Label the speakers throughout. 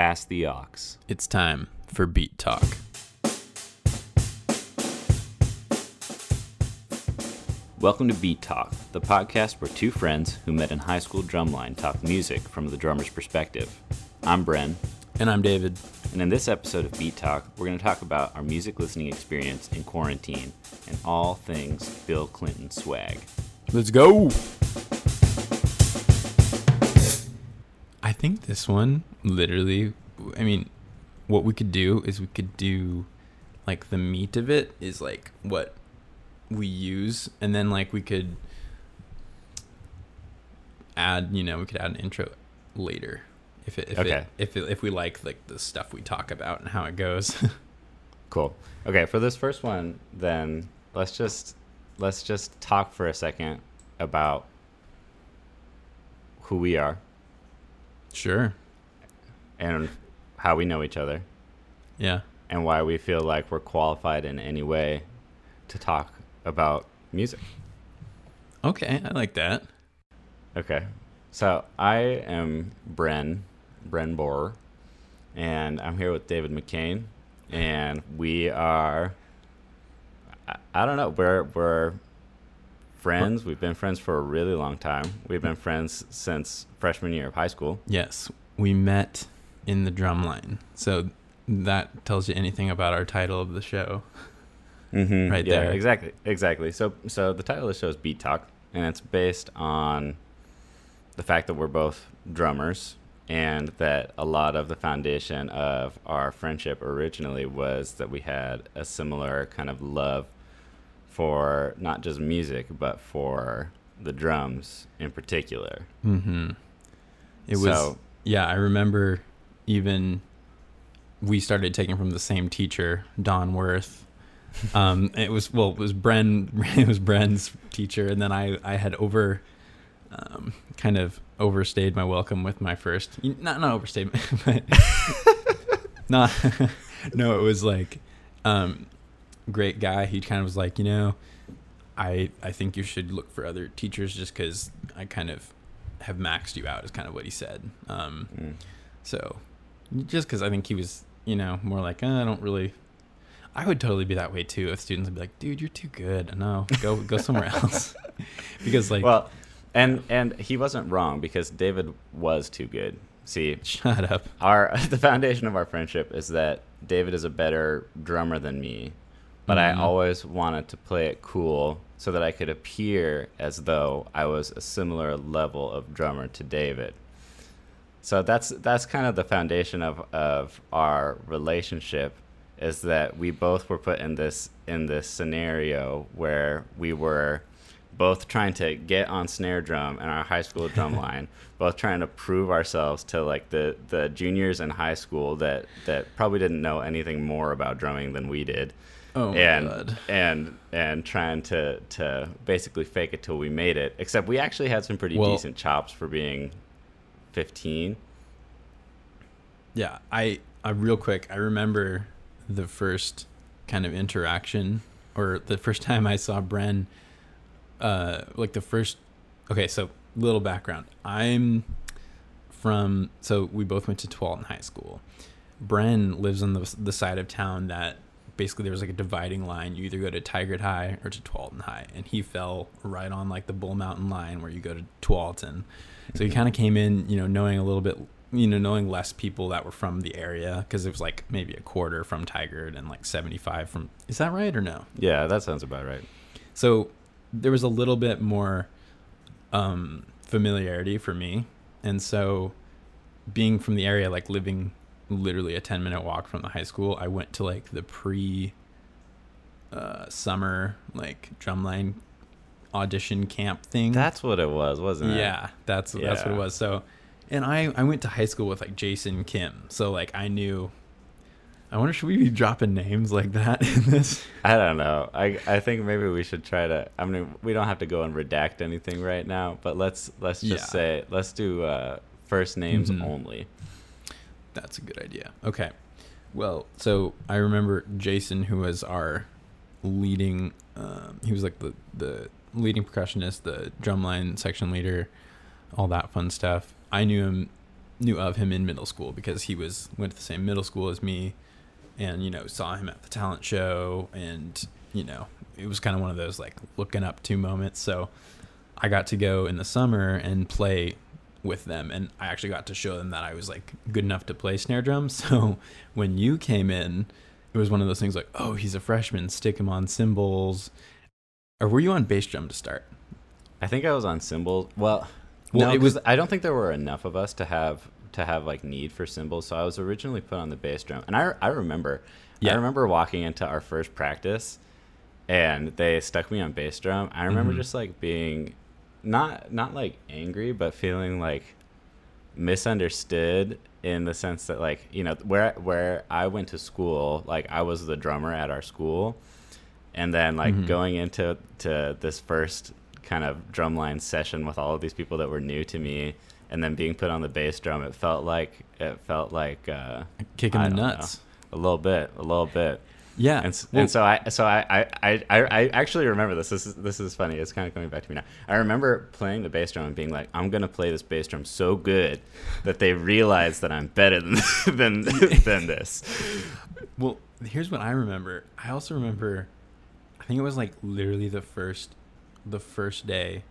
Speaker 1: Pass the aux.
Speaker 2: It's time for Beat Talk.
Speaker 1: Welcome to Beat Talk, the podcast where two friends who met in high school drumline talk music from the drummer's perspective. I'm Brenn,
Speaker 2: And I'm David.
Speaker 1: and in this episode of Beat Talk, we're going to talk about our music listening experience in quarantine and all things Bill Clinton swag.
Speaker 2: Let's go. Think this one literally, I mean, what we could do is we could do like the meat of it is like what we use, and then like we could add, you know, we could add an intro later if it, if
Speaker 1: Okay.
Speaker 2: it, if it, if we like like the stuff we talk about and how it goes.
Speaker 1: Cool. Okay, for this first one, then let's just let's just talk for a second about who we are
Speaker 2: sure.
Speaker 1: and how we know each other
Speaker 2: Yeah.
Speaker 1: and why we feel like we're qualified in any way to talk about music.
Speaker 2: Okay, I like that.
Speaker 1: Okay. So I am Brenn, Brenn Borror, and I'm here with David McKean, and we are I, I don't know, we're we're friends. We've been friends for a really long time. We've been friends since freshman year of high school.
Speaker 2: Yes, we met in the drum line. So that tells you anything about our title of the show.
Speaker 1: Mm-hmm.
Speaker 2: Right
Speaker 1: yeah,
Speaker 2: there.
Speaker 1: exactly, exactly. So, so the title of the show is Beat Talk, and it's based on the fact that we're both drummers, and that a lot of the foundation of our friendship originally was that we had a similar kind of love for not just music, but for the drums in particular.
Speaker 2: Mm-hmm. It was yeah. I remember even we started taking from the same teacher, Don Worth. Um, it was well, it was Brenn. It was Brenn's teacher, and then I I had over. Um, kind of overstayed my welcome with my first not not overstayed but not no it was like um great guy. He kind of was like you know i i think you should look for other teachers just because i kind of have maxed you out is kind of what he said. Um
Speaker 1: Mm.
Speaker 2: so just because i think he was you know more like uh, i don't really i would totally be that way too if students would be like dude you're too good. No go go somewhere else. Because like
Speaker 1: Well, and and he wasn't wrong because David was too good. See,
Speaker 2: shut up.
Speaker 1: our the foundation of our friendship is that David is a better drummer than me, but
Speaker 2: Mhm.
Speaker 1: I always wanted to play it cool so that I could appear as though I was a similar level of drummer to David. So that's that's kind of the foundation of of our relationship is that we both were put in this in this scenario where we were both trying to get on snare drum in our high school drum line, both trying to prove ourselves to like the the juniors in high school that that probably didn't know anything more about drumming than we did
Speaker 2: oh my
Speaker 1: and
Speaker 2: god
Speaker 1: and and trying to to basically fake it till we made it. Except we actually had some pretty
Speaker 2: Well-
Speaker 1: decent chops for being fifteen.
Speaker 2: Yeah, I, I real quick, I remember the first kind of interaction or the first time I saw Brenn uh like the first okay, so little background. I'm from so we both went to Tualatin High School. Brenn lives on the the side of town that basically there was like a dividing line. You either go to Tigard High or to Tualatin High, and he fell right on like the Bull Mountain line where you go to Tualatin. So he kind of came in, you know, knowing a little bit, you know, knowing less people that were from the area because it was like maybe a quarter from Tigard and like seventy five from. Is that right or no?
Speaker 1: Yeah, that sounds about right.
Speaker 2: So there was a little bit more um, familiarity for me, and so being from the area, like living literally a ten minute walk from the high school, I went to like the pre uh, summer like drumline audition camp thing.
Speaker 1: That's what it was, wasn't it?
Speaker 2: yeah, that's that's what it was. So, and I I went to high school with like Jason Kim, so like I knew. I wonder should we be dropping names like that in this?
Speaker 1: I don't know. I I think maybe we should try to. I mean, we don't have to go and redact anything right now, but let's let's just
Speaker 2: Yeah.
Speaker 1: say let's do uh, first names
Speaker 2: Mhm.
Speaker 1: only.
Speaker 2: That's a good idea. Okay. Well, so I remember Jason, who was our leading, um, he was like the, the leading percussionist, the drumline section leader, all that fun stuff. I knew him knew of him in middle school because he was went to the same middle school as me, and you know saw him at the talent show, and you know it was kind of one of those like looking up to moments. So I got to go in the summer and play with them and I actually got to show them that I was like good enough to play snare drum. So when you came in, it was one of those things like, "Oh, he's a freshman, stick him on cymbals." Or were you on bass drum to start?
Speaker 1: I think I was on cymbals. Well,
Speaker 2: Well,
Speaker 1: no,
Speaker 2: it was-
Speaker 1: I don't think there were enough of us to have to have like need for cymbals. So I was originally put on the bass drum, and I I remember
Speaker 2: Yeah.
Speaker 1: I remember walking into our first practice, and they stuck me on bass drum. I remember
Speaker 2: Mhm.
Speaker 1: just like being not not like angry, but feeling like misunderstood in the sense that like you know where where I went to school, like I was the drummer at our school, and then like
Speaker 2: Mhm.
Speaker 1: going into to this first kind of drumline session with all of these people that were new to me and then being put on the bass drum it felt like it felt like uh
Speaker 2: Kicking the
Speaker 1: don't know.
Speaker 2: nuts.
Speaker 1: a little bit a little bit
Speaker 2: Yeah.
Speaker 1: and,
Speaker 2: Well,
Speaker 1: and so I so I, I, I, I actually remember this. This is this is funny. It's kind of coming back to me now. I remember playing the bass drum and being like, I'm gonna play this bass drum so good that they realize that I'm better than than than this.
Speaker 2: Well, here's what I remember. I also remember, I think it was like literally the first, the first day.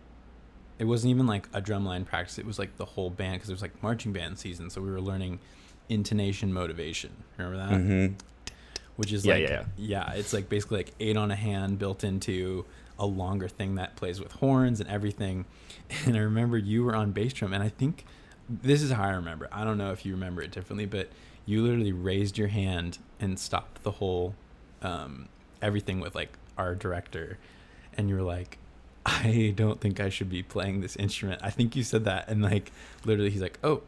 Speaker 2: It wasn't even like a drumline practice. It was like the whole band because it was like marching band season. So we were learning intonation motivation. Remember that?
Speaker 1: Mm-hmm.
Speaker 2: Which is
Speaker 1: Yeah,
Speaker 2: like
Speaker 1: yeah,
Speaker 2: yeah, it's like basically like eight on a hand built into a longer thing that plays with horns and everything. And I remember you were on bass drum, and I think this is how I remember. I don't know if you remember it differently, but you literally raised your hand and stopped the whole um, everything with like our director, and you were like, "I don't think I should be playing this instrument." I think you said that, and like literally, he's like, "Oh."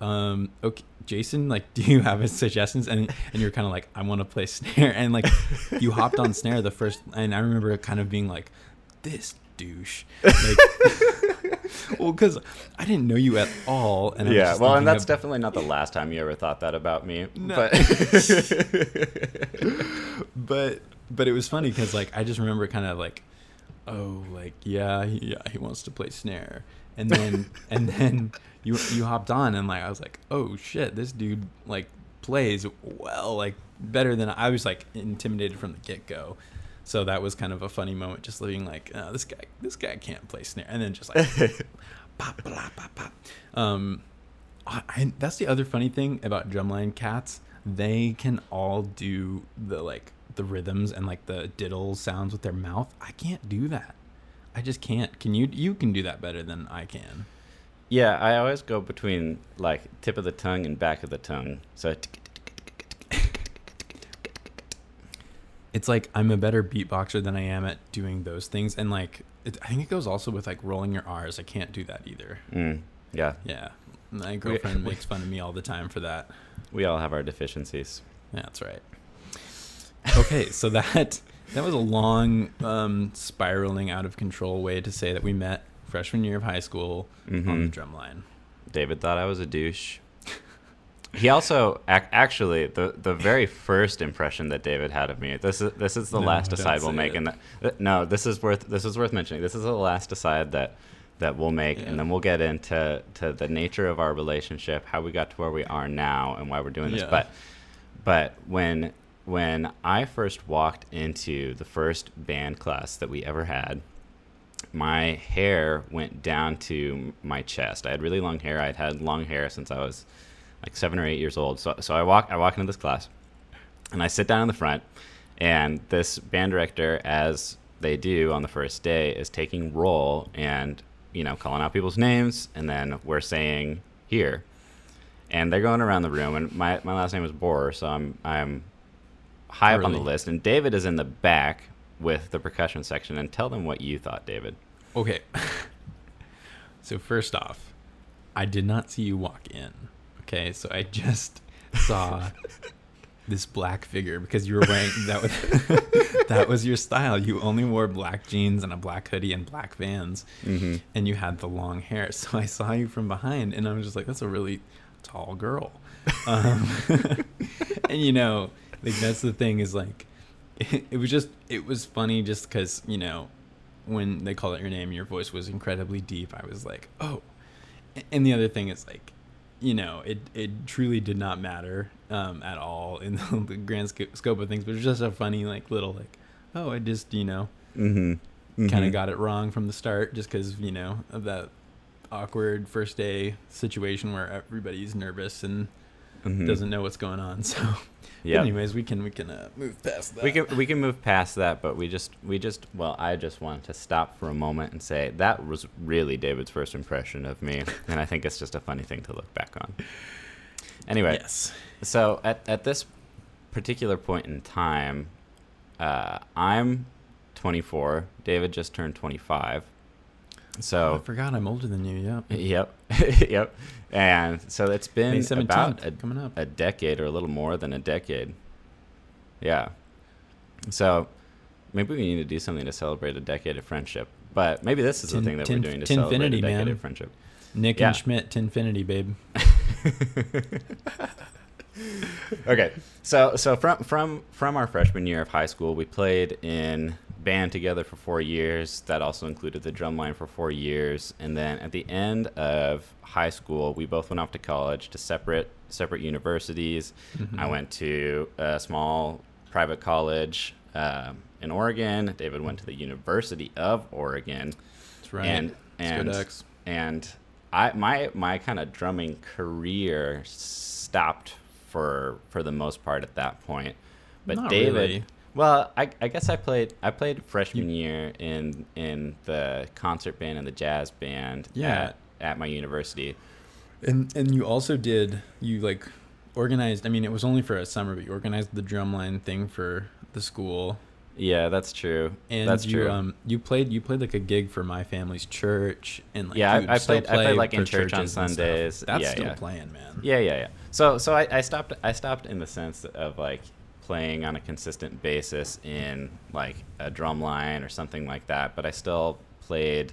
Speaker 2: Um. Okay, Jason. Like, do you have any suggestions? And and you're kind of like, I want to play snare. And like, you hopped on snare the first, and I remember kind of being like, this douche. Like, well, because I didn't know you at all, and
Speaker 1: yeah, well, and that's
Speaker 2: of-
Speaker 1: definitely not the last time you ever thought that about me.
Speaker 2: No.
Speaker 1: But
Speaker 2: but but it was funny because like I just remember kind of like, oh, like yeah, he, yeah, he wants to play snare, and then and then you you hopped on and like I was like, oh shit, this dude like plays well, like better than I was like intimidated from the get go. So that was kind of a funny moment, just being like, oh, this guy, this guy can't play snare, and then just like, pop, blah, pop, pop. Um, I, I, that's the other funny thing about drumline cats. They can all do the like the rhythms and like the diddle sounds with their mouth. I can't do that. I just can't. Can you? You can do that better than I can.
Speaker 1: Yeah, I always go between like tip of the tongue and back of the tongue. So
Speaker 2: It's like I'm a better beatboxer than I am at doing those things, and like it, I think it goes also with like rolling your R's. I can't do that either.
Speaker 1: mm, yeah,
Speaker 2: Yeah, my girlfriend makes fun of me all the time for that.
Speaker 1: we all have our deficiencies.
Speaker 2: Yeah, that's right. Okay, so that that was a long, um, spiraling out of control way to say that we met freshman year of high school on the
Speaker 1: Mhm.
Speaker 2: drum line.
Speaker 1: David thought I was a douche. He also ac- actually the the very first impression that David had of me. This is this is the
Speaker 2: No,
Speaker 1: last aside we'll make,
Speaker 2: it.
Speaker 1: and that, th- no, this is worth this is worth mentioning. This is the last aside that that we'll make,
Speaker 2: Yeah.
Speaker 1: and then we'll get into to the nature of our relationship, how we got to where we are now, and why we're doing this.
Speaker 2: Yeah.
Speaker 1: But but when when I first walked into the first band class that we ever had, my hair went down to my chest. I had really long hair. I'd had long hair since I was like seven or eight years old. So, so I walk, I walk into this class, and I sit down in the front, and this band director, as they do on the first day, is taking roll and you know calling out people's names, and then we're saying here, and they're going around the room, and my, my last name is Borror, so I'm I'm high up on the list, and David is in the back with the percussion section, and tell them what you thought, David.
Speaker 2: Okay. so first off, I did not see you walk in. Okay, so I just saw this black figure because you were wearing that was that was your style. You only wore black jeans and a black hoodie and black Vans,
Speaker 1: Mm-hmm.
Speaker 2: and you had the long hair. So I saw you from behind, and I was just like, "That's a really tall girl." Um, and you know, like that's the thing is like, it, it was just it was funny just because you know, when they called out your name, your voice was incredibly deep. I was like, "Oh," and the other thing is like, you know, it it truly did not matter um, at all in the grand sc- scope of things. But it was just a funny like little like, oh, I just you know
Speaker 1: Mm-hmm.
Speaker 2: kind of got it wrong from the start just because you know of that awkward first day situation where everybody's nervous and
Speaker 1: mm-hmm.
Speaker 2: doesn't know what's going on. So,
Speaker 1: Yeah.
Speaker 2: anyways, we can we can uh, move past that.
Speaker 1: We can we can move past that, but we just we just well, I just want to stop for a moment and say that was really David's first impression of me, and I think it's just a funny thing to look back on. Anyway,
Speaker 2: Yes.
Speaker 1: so at at this particular point in time, uh, I'm 24. David just turned 25. So I
Speaker 2: forgot I'm older than you. Yep.
Speaker 1: yep, yep, and so it's been about a
Speaker 2: coming up.
Speaker 1: a decade or a little more than a decade. Yeah. So maybe we need to do something to celebrate a decade of friendship. But maybe this is
Speaker 2: Tin-
Speaker 1: the thing that
Speaker 2: tin-
Speaker 1: we're doing to celebrate a decade
Speaker 2: man.
Speaker 1: of friendship.
Speaker 2: Nick
Speaker 1: yeah.
Speaker 2: and Schmidt, Tinfinity, babe.
Speaker 1: okay. So so from from from our freshman year of high school, we played in band together for 4 years. That also included the drum line for 4 years, and then at the end of high school, we both went off to college to separate separate universities.
Speaker 2: Mm-hmm.
Speaker 1: I went to a small private college um, in Oregon. David went to the University of Oregon,
Speaker 2: That's right.
Speaker 1: and
Speaker 2: go
Speaker 1: and and I my my kind of drumming career stopped for for the most part at that point. But
Speaker 2: Not
Speaker 1: David,
Speaker 2: really.
Speaker 1: Well, I, I guess I played I played freshman year in in the concert band and the jazz band
Speaker 2: Yeah.
Speaker 1: at, at my university.
Speaker 2: And and you also did you like organized. I mean, it was only for a summer, but you organized the drumline thing for the school.
Speaker 1: Yeah, that's true.
Speaker 2: And
Speaker 1: that's
Speaker 2: you
Speaker 1: true.
Speaker 2: um you played you played like a gig for my family's church and like
Speaker 1: Yeah, I- I played- I played, like, in church on
Speaker 2: churches and stuff.
Speaker 1: Sundays.
Speaker 2: That's
Speaker 1: Yeah,
Speaker 2: still
Speaker 1: yeah.
Speaker 2: playing, man.
Speaker 1: Yeah, yeah, yeah. So so I, I stopped I stopped in the sense of like playing on a consistent basis in like a drum line or something like that, but I still played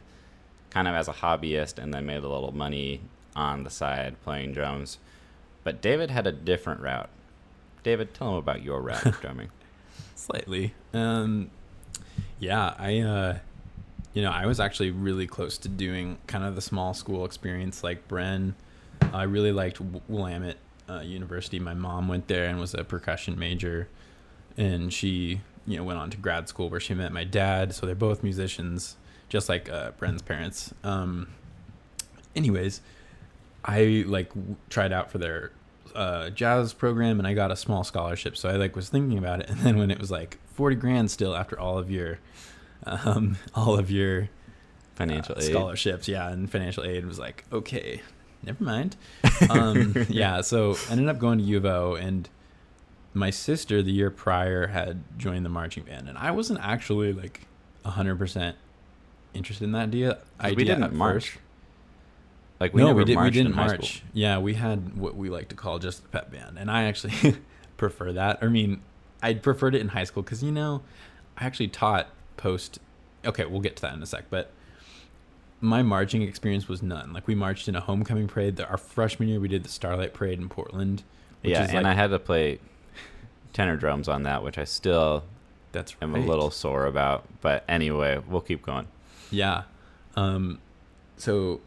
Speaker 1: kind of as a hobbyist and then made a little money on the side playing drums. But David had a different route. David, tell him about your route of drumming.
Speaker 2: Slightly. Um, yeah, I, uh, you know, I was actually really close to doing kind of the small school experience like Brenn. I really liked Willamette uh, University. My mom went there and was a percussion major, and she, you know, went on to grad school where she met my dad. So they're both musicians, just like uh, Brenn's parents. Um, anyways, I like w- tried out for their uh, jazz program and I got a small scholarship. So I like was thinking about it, and then when it was like forty grand still after all of your, um, all of your
Speaker 1: Financial
Speaker 2: uh,
Speaker 1: aid.
Speaker 2: scholarships, yeah, and financial aid was like okay, never mind. Um, yeah, so I ended up going to U of O, and my sister the year prior had joined the marching band, and I wasn't actually like hundred percent interested in that idea.
Speaker 1: we didn't march.
Speaker 2: first.
Speaker 1: Like we
Speaker 2: no, we, did, we didn't march. Yeah, we had what we like to call just the pep band, and I actually prefer that. I mean, I preferred it in high school because you know, I actually taught post. Okay, we'll get to that in a sec, but my marching experience was none. Like we marched in a homecoming parade. The, our freshman year, we did the Starlight Parade in Portland. Which
Speaker 1: Yeah,
Speaker 2: is
Speaker 1: and
Speaker 2: like,
Speaker 1: I had to play tenor drums on that, which I still
Speaker 2: that's
Speaker 1: am a little sore about. But anyway, we'll keep going.
Speaker 2: Yeah. Um, so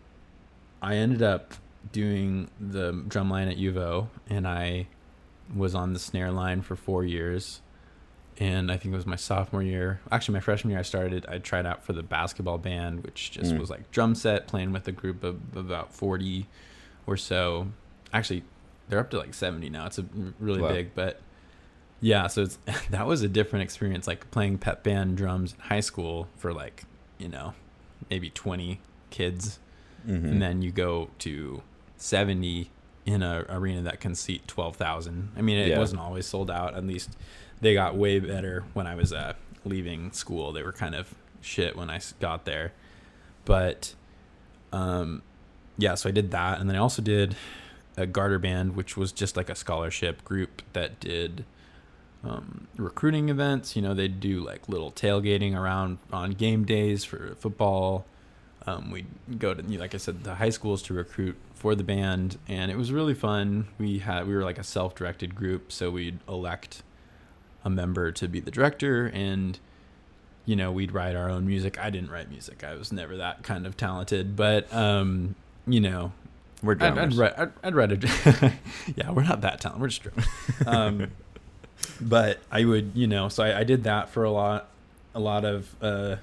Speaker 2: I ended up doing the drum line at U of O and I was on the snare line for four years. And I think it was my sophomore year. Actually, my freshman year, I started, I tried out for the basketball band, which just
Speaker 1: Mm.
Speaker 2: was like drum set, playing with a group of about 40 or so. Actually, they're up to like 70 now. It's a really
Speaker 1: Wow.
Speaker 2: big, but yeah, so it's, that was a different experience, like playing pep band drums in high school for like, you know, maybe 20 kids
Speaker 1: Mm-hmm.
Speaker 2: and then you go to 70 in a arena that can seat 12,000. I mean, it
Speaker 1: Yeah.
Speaker 2: wasn't always sold out. At least they got way better when I was uh, leaving school. They were kind of shit when I got there. But um yeah, so I did that and then I also did a garter band which was just like a scholarship group that did um, recruiting events. You know, they'd do like little tailgating around on game days for football. Um, we'd go to, like I said, the high schools to recruit for the band, and it was really fun. We had we were like a self-directed group, so we'd elect a member to be the director, and you know we'd write our own music. I didn't write music; I was never that kind of talented, but um, you know,
Speaker 1: We're
Speaker 2: I'd, I'd, write, I'd, I'd write a. yeah, we're not that talented. We're just drummers. Um, but I would, you know, so I, I did that for a lot, a lot of. Uh,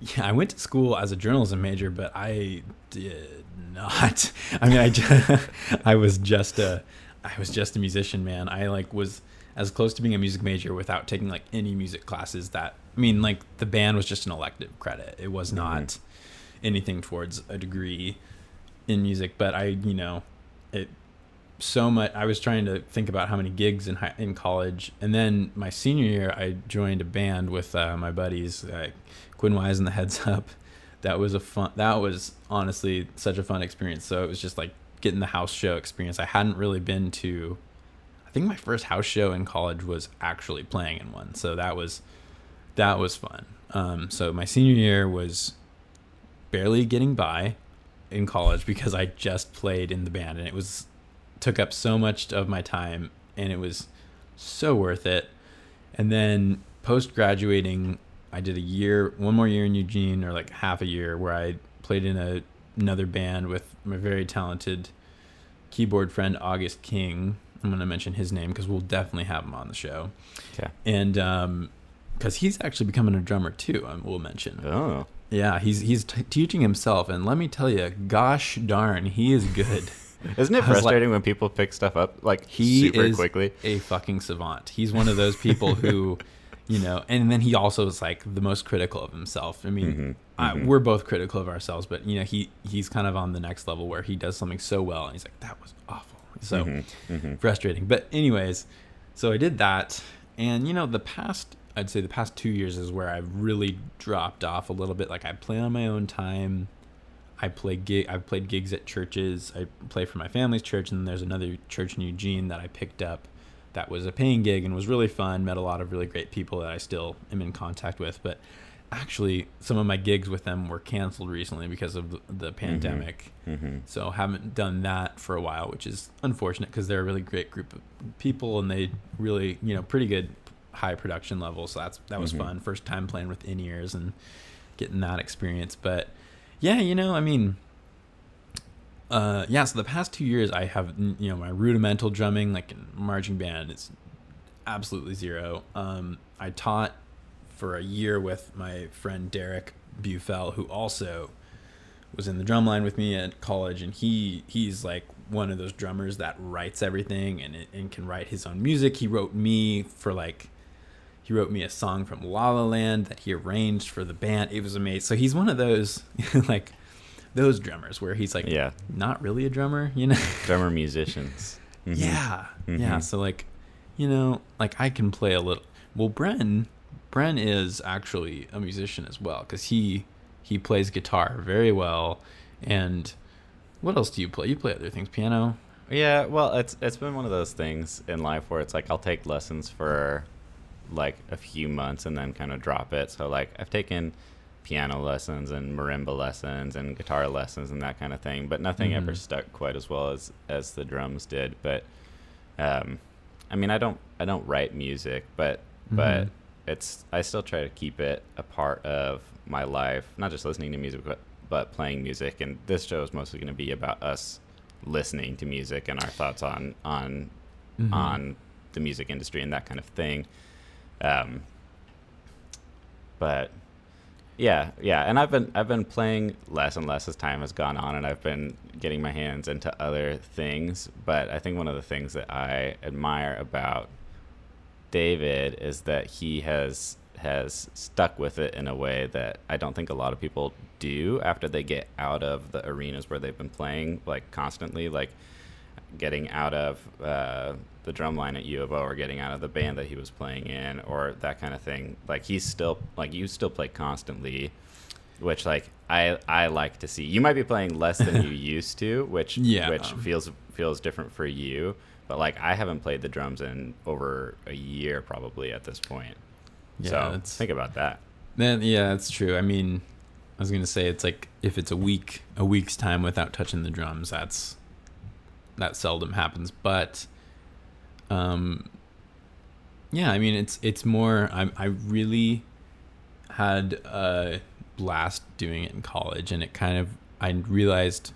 Speaker 2: yeah, I went to school as a journalism major, but I did not. I mean, I just, I was just a, I was just a musician, man. I like was as close to being a music major without taking like any music classes. That I mean, like the band was just an elective credit. It was not anything towards a degree in music. But I, you know, it so much. I was trying to think about how many gigs in high, in college, and then my senior year, I joined a band with uh, my buddies, uh, Quinn Wise and the Heads Up. That was a fun. That was honestly such a fun experience. So it was just like getting the house show experience. I hadn't really been to. Think my first house show in college was actually playing in one. So that was that was fun. Um, so my senior year was barely getting by in college because I just played in the band and it was took up so much of my time and it was so worth it. And then post graduating, I did a year, one more year in Eugene or like half a year where I played in a, another band with my very talented keyboard friend August King. I'm going to mention his name because we'll definitely have him on the show.
Speaker 1: Okay.
Speaker 2: And um because he's actually becoming a drummer too, I will mention.
Speaker 1: Oh.
Speaker 2: Yeah, he's he's t- teaching himself, and let me tell you, gosh darn, he is good.
Speaker 1: Isn't it
Speaker 2: was like-
Speaker 1: frustrating when people pick stuff up like
Speaker 2: He
Speaker 1: super
Speaker 2: is
Speaker 1: quickly?
Speaker 2: a fucking savant. He's one of those people who, you know, and then he also is like the most critical of himself. I mean,
Speaker 1: Mhm,
Speaker 2: I,
Speaker 1: mhm.
Speaker 2: we're both critical of ourselves, but you know, he he's kind of on the next level where he does something so well, and he's like, that was awful. So
Speaker 1: Mhm, mhm.
Speaker 2: frustrating. But anyways, so I did that, and you know, the past I'd say the past two years is where I've really dropped off a little bit. Like I play on my own time. I play gig. I've played gigs at churches. I play for my family's church, and then there's another church in Eugene that I picked up. That was a paying gig and was really fun. Met a lot of really great people that I still am in contact with. But actually, some of my gigs with them were canceled recently because of the, the pandemic.
Speaker 1: Mhm.
Speaker 2: So haven't done that for a while, which is unfortunate because they're a really great group of people and they really, you know, pretty good high production level. So that's that was
Speaker 1: Mhm.
Speaker 2: fun. First time playing with in ears and getting that experience. But yeah, you know, I mean, uh, yeah. So the past two years, I have you know my rudimental drumming, like in marching band, is absolutely zero. Um, I taught for a year with my friend Derek Bufel, who also was in the drum line with me at college, and he he's like one of those drummers that writes everything and and can write his own music. He wrote me for like he wrote me a song from La La Land that he arranged for the band. It was amazing. So he's one of those like those drummers where he's like
Speaker 1: Yeah.
Speaker 2: not really a drummer, you know.
Speaker 1: Drummer musicians. Mhm.
Speaker 2: Yeah. Yeah.
Speaker 1: Mhm.
Speaker 2: So like, you know, like I can play a little. Well, Brenn, Brenn is actually a musician as well because he he plays guitar very well. And what else do you play? You play other things, piano.
Speaker 1: Yeah, well, it's it's been one of those things in life where it's like I'll take lessons for like a few months and then kind of drop it. So like I've taken piano lessons and marimba lessons and guitar lessons and that kind of thing, but nothing ever
Speaker 2: Mhm.
Speaker 1: stuck quite as well as as the drums did. But um, I mean, I don't I don't write music, but but
Speaker 2: Mhm.
Speaker 1: It's I still try to keep it a part of my life, not just listening to music, but but playing music. And this show is mostly going to be about us listening to music and our thoughts on on
Speaker 2: Mhm.
Speaker 1: on the music industry and that kind of thing. Um, but yeah, yeah, and I've been I've been playing less and less as time has gone on, and I've been getting my hands into other things. But I think one of the things that I admire about David is that he has has stuck with it in a way that I don't think a lot of people do after they get out of the arenas where they've been playing like constantly like getting out of uh, the drum line at U of O or getting out of the band that he was playing in or that kind of thing like he's still like you still play constantly which like I I like to see you might be playing less than you used to which
Speaker 2: Yeah.
Speaker 1: which feels feels different for you but like I haven't played the drums in over a year probably at this point
Speaker 2: Yeah,
Speaker 1: so think about that
Speaker 2: Then yeah, that's true. I mean, I was gonna say it's like if it's a week, a week's time without touching the drums, that's that seldom happens. But, um, yeah, I mean it's it's more. I I really had a blast doing it in college, and it kind of I realized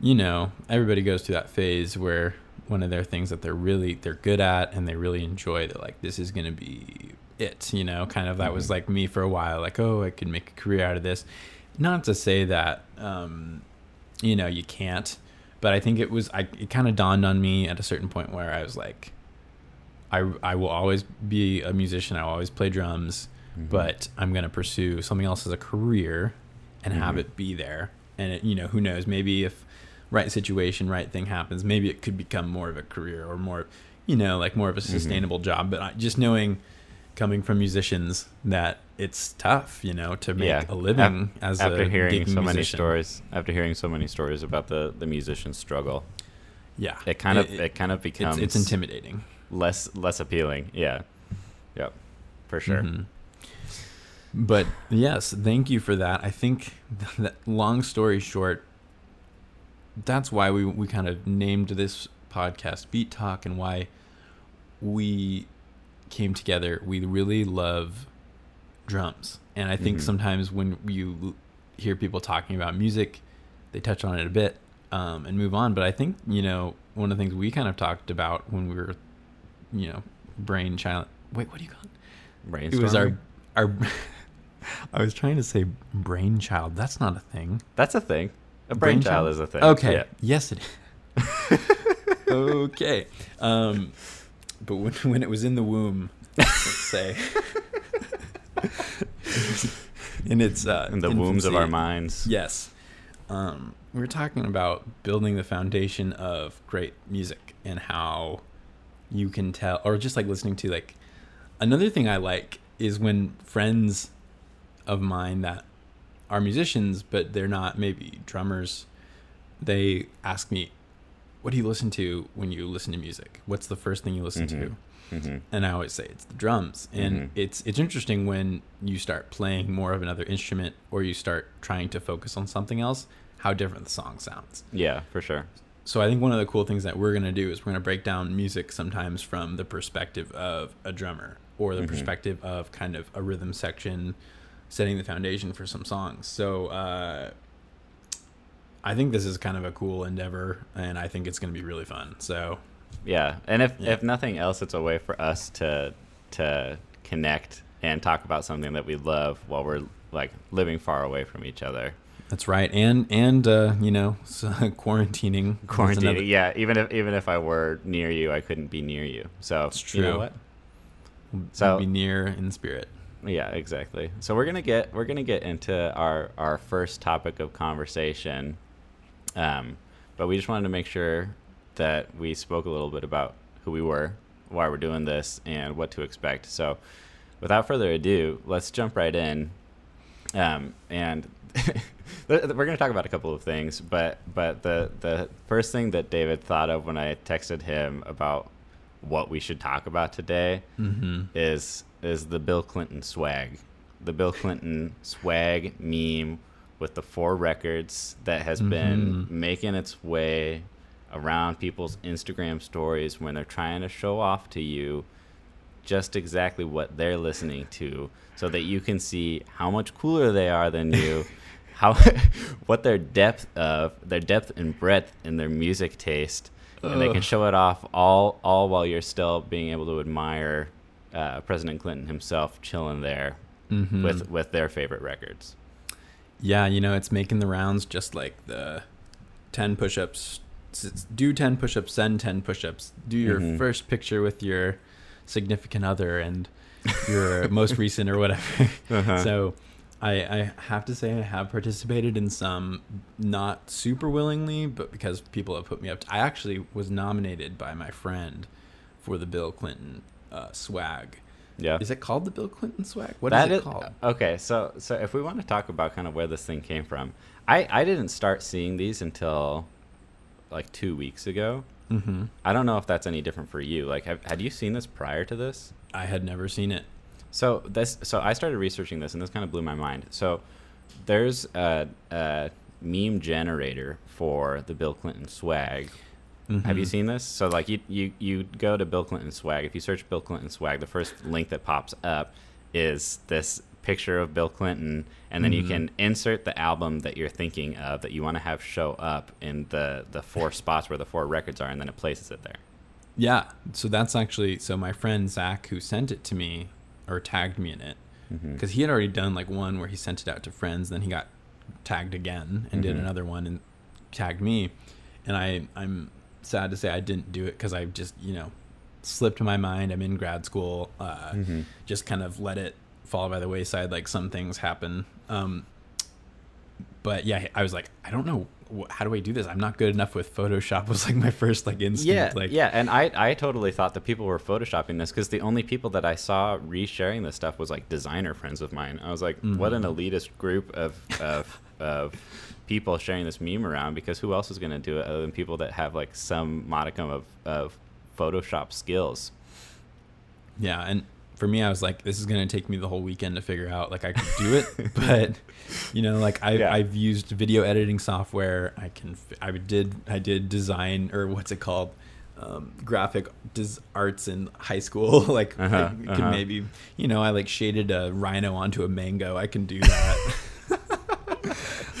Speaker 2: you know, everybody goes through that phase where one of their things that they're really they're good at and they really enjoy they're like this is going to be it you know kind of that was
Speaker 1: Mhm.
Speaker 2: like me for a while like oh i could make a career out of this not to say that um you know you can't but i think it was i it kind of dawned on me at a certain point where i was like i i will always be a musician i will always play drums
Speaker 1: Mhm.
Speaker 2: but i'm going to pursue something else as a career and have
Speaker 1: Mhm.
Speaker 2: it be there and it, you know who knows maybe if right situation right thing happens maybe it could become more of a career or more you know like more of a
Speaker 1: Mm-hmm.
Speaker 2: sustainable job but I, just knowing coming from musicians that it's tough you know to make
Speaker 1: Yeah.
Speaker 2: a living as
Speaker 1: after
Speaker 2: a
Speaker 1: hearing so many
Speaker 2: musician.
Speaker 1: stories, after hearing so many stories about the the musician's struggle,
Speaker 2: yeah
Speaker 1: it kind of it, kind of becomes
Speaker 2: it's, it's intimidating
Speaker 1: less less appealing. Yeah, yep, for sure.
Speaker 2: Mhm. But yes, thank you for that. I think that long story short, that's why we we kind of named this podcast Beat Talk and why we came together. We really love drums. And I think
Speaker 1: Mhm.
Speaker 2: sometimes when you hear people talking about music, they touch on it a bit um, and move on. But I think, you know, one of the things we kind of talked about when we were, you know, brain child. Wait, what do you call it? It was our our. I was trying to say brainchild. That's not a thing.
Speaker 1: That's a thing. A
Speaker 2: Brainchild?
Speaker 1: brainchild is a thing.
Speaker 2: Okay.
Speaker 1: Yeah.
Speaker 2: Yes, it is. okay. Um, but when when it was in the womb, let's say, in its uh,
Speaker 1: In the wombs of our minds.
Speaker 2: Yes. Um, we were talking about building the foundation of great music and how you can tell, or just like listening to like another thing I like is when friends of mine that are musicians, but they're not maybe drummers, they ask me, What do you listen to when you listen to music? What's the first thing you listen
Speaker 1: Mhm.
Speaker 2: to?
Speaker 1: hmm
Speaker 2: and I always say it's the drums. And
Speaker 1: Mhm.
Speaker 2: it's it's interesting when you start playing more of another instrument or you start trying to focus on something else, how different the song sounds.
Speaker 1: Yeah, for sure.
Speaker 2: So I think one of the cool things that we're gonna do is we're gonna break down music sometimes from the perspective of a drummer or the
Speaker 1: Mhm.
Speaker 2: perspective of kind of a rhythm section, setting the foundation for some songs. So uh, I think this is kind of a cool endeavor, and I think it's gonna be really fun. So
Speaker 1: Yeah, and if
Speaker 2: Yeah.
Speaker 1: if nothing else, it's a way for us to to connect and talk about something that we love while we're like living far away from each other.
Speaker 2: That's right, and and uh, you know, so quarantining.
Speaker 1: Quarantine.
Speaker 2: another-
Speaker 1: Yeah, even if even if I were near you, I couldn't be near you. So
Speaker 2: It's
Speaker 1: You know
Speaker 2: true.
Speaker 1: what?
Speaker 2: So
Speaker 1: So-
Speaker 2: be near in spirit.
Speaker 1: Yeah, exactly. So we're gonna get we're gonna get into our our first topic of conversation, um, but we just wanted to make sure that we spoke a little bit about who we were, why we're doing this, and what to expect. So, without further ado, let's jump right in, um, and we're gonna talk about a couple of things. But but the the first thing that David thought of when I texted him about what we should talk about today
Speaker 2: Mm-hmm.
Speaker 1: is is the Bill Clinton swag. The Bill Clinton swag meme with the four records that has been
Speaker 2: Mhm.
Speaker 1: making its way around people's Instagram stories when they're trying to show off to you just exactly what they're listening to so that you can see how much cooler they are than you how what their depth of their depth and breadth in their music taste and they can show it off all all while you're still being able to admire uh, President Clinton himself chilling there
Speaker 2: Mm-hmm.
Speaker 1: with with their favorite records.
Speaker 2: yeah, you know, it's making the rounds just like the ten push-ups. Do ten push-ups, send ten push-ups. Do your
Speaker 1: Mhm.
Speaker 2: first picture with your significant other and your most recent or whatever.
Speaker 1: Uh-huh.
Speaker 2: So, I, I have to say I have participated in some, not super willingly, but because people have put me up. To, I actually was nominated by my friend for the Bill Clinton uh, swag.
Speaker 1: Yeah.
Speaker 2: Is it called the Bill Clinton swag? What is
Speaker 1: That
Speaker 2: it
Speaker 1: is-
Speaker 2: called?
Speaker 1: Okay, so so if we want to talk about kind of where this thing came from, I I didn't start seeing these until like two weeks ago.
Speaker 2: Mm-hmm.
Speaker 1: I don't know if that's any different for you. Like, have, had you seen this prior to this?
Speaker 2: I had never seen it.
Speaker 1: So this, so I started researching this, and this kind of blew my mind. So there's a, a meme generator for the Bill Clinton swag. Have you
Speaker 2: Mhm.
Speaker 1: seen this? So like you you you go to Bill Clinton swag. If you search Bill Clinton swag, the first link that pops up is this picture of Bill Clinton, and then you
Speaker 2: Mhm.
Speaker 1: can insert the album that you're thinking of that you want to have show up in the the four spots where the four records are, and then it places it there.
Speaker 2: Yeah. So that's actually so my friend Zach who sent it to me or tagged me in it because he had already done like one where he sent it out to friends, then he got tagged again and did
Speaker 1: Mhm.
Speaker 2: another one and tagged me, and I I'm sad to say I didn't do it because I just you know slipped my mind. I'm in grad school. Uh,
Speaker 1: Mhm.
Speaker 2: Just kind of let it fall by the wayside. Like some things happen. Um, but yeah, I was like, I don't know. How do I do this? I'm not good enough with Photoshop. Was like my first like instinct.
Speaker 1: Yeah,
Speaker 2: like,
Speaker 1: yeah, and I I totally thought that people were photoshopping this because the only people that I saw resharing this stuff was like designer friends of mine. I was like, what an
Speaker 2: Mhm.
Speaker 1: elitist group of of of people sharing this meme around because who else is going to do it other than people that have like some modicum of of Photoshop skills?
Speaker 2: Yeah, and for me, I was like, this is gonna take me the whole weekend to figure out. Like, I could do it, but you know, like I,
Speaker 1: Yeah.
Speaker 2: I've used video editing software. I can, I did, I did design or what's it called, um, graphic des- arts in high school. like,
Speaker 1: Uh-huh,
Speaker 2: I could
Speaker 1: uh-huh.
Speaker 2: maybe, you know, I like shaded a rhino onto a mango. I can do that.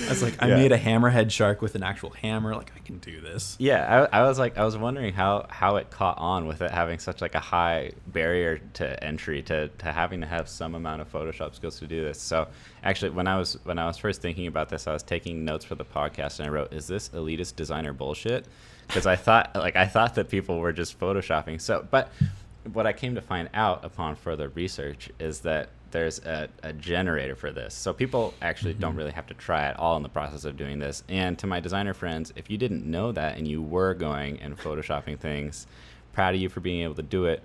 Speaker 2: I was like, I
Speaker 1: Yeah.
Speaker 2: made a hammerhead shark with an actual hammer. Like, I can do this.
Speaker 1: Yeah, I, I was like, I was wondering how how it caught on with it having such like a high barrier to entry to to having to have some amount of Photoshop skills to do this. So actually, when I was when I was first thinking about this, I was taking notes for the podcast and I wrote, "Is this elitist designer bullshit?" Because I thought like I thought that people were just photoshopping. So, but what I came to find out upon further research is that there's a, a generator for this. So people actually don't mm-hmm. really have to try at all in the process of doing this. And to my designer friends, if you didn't know that and you were going and photoshopping things, proud of you for being able to do it.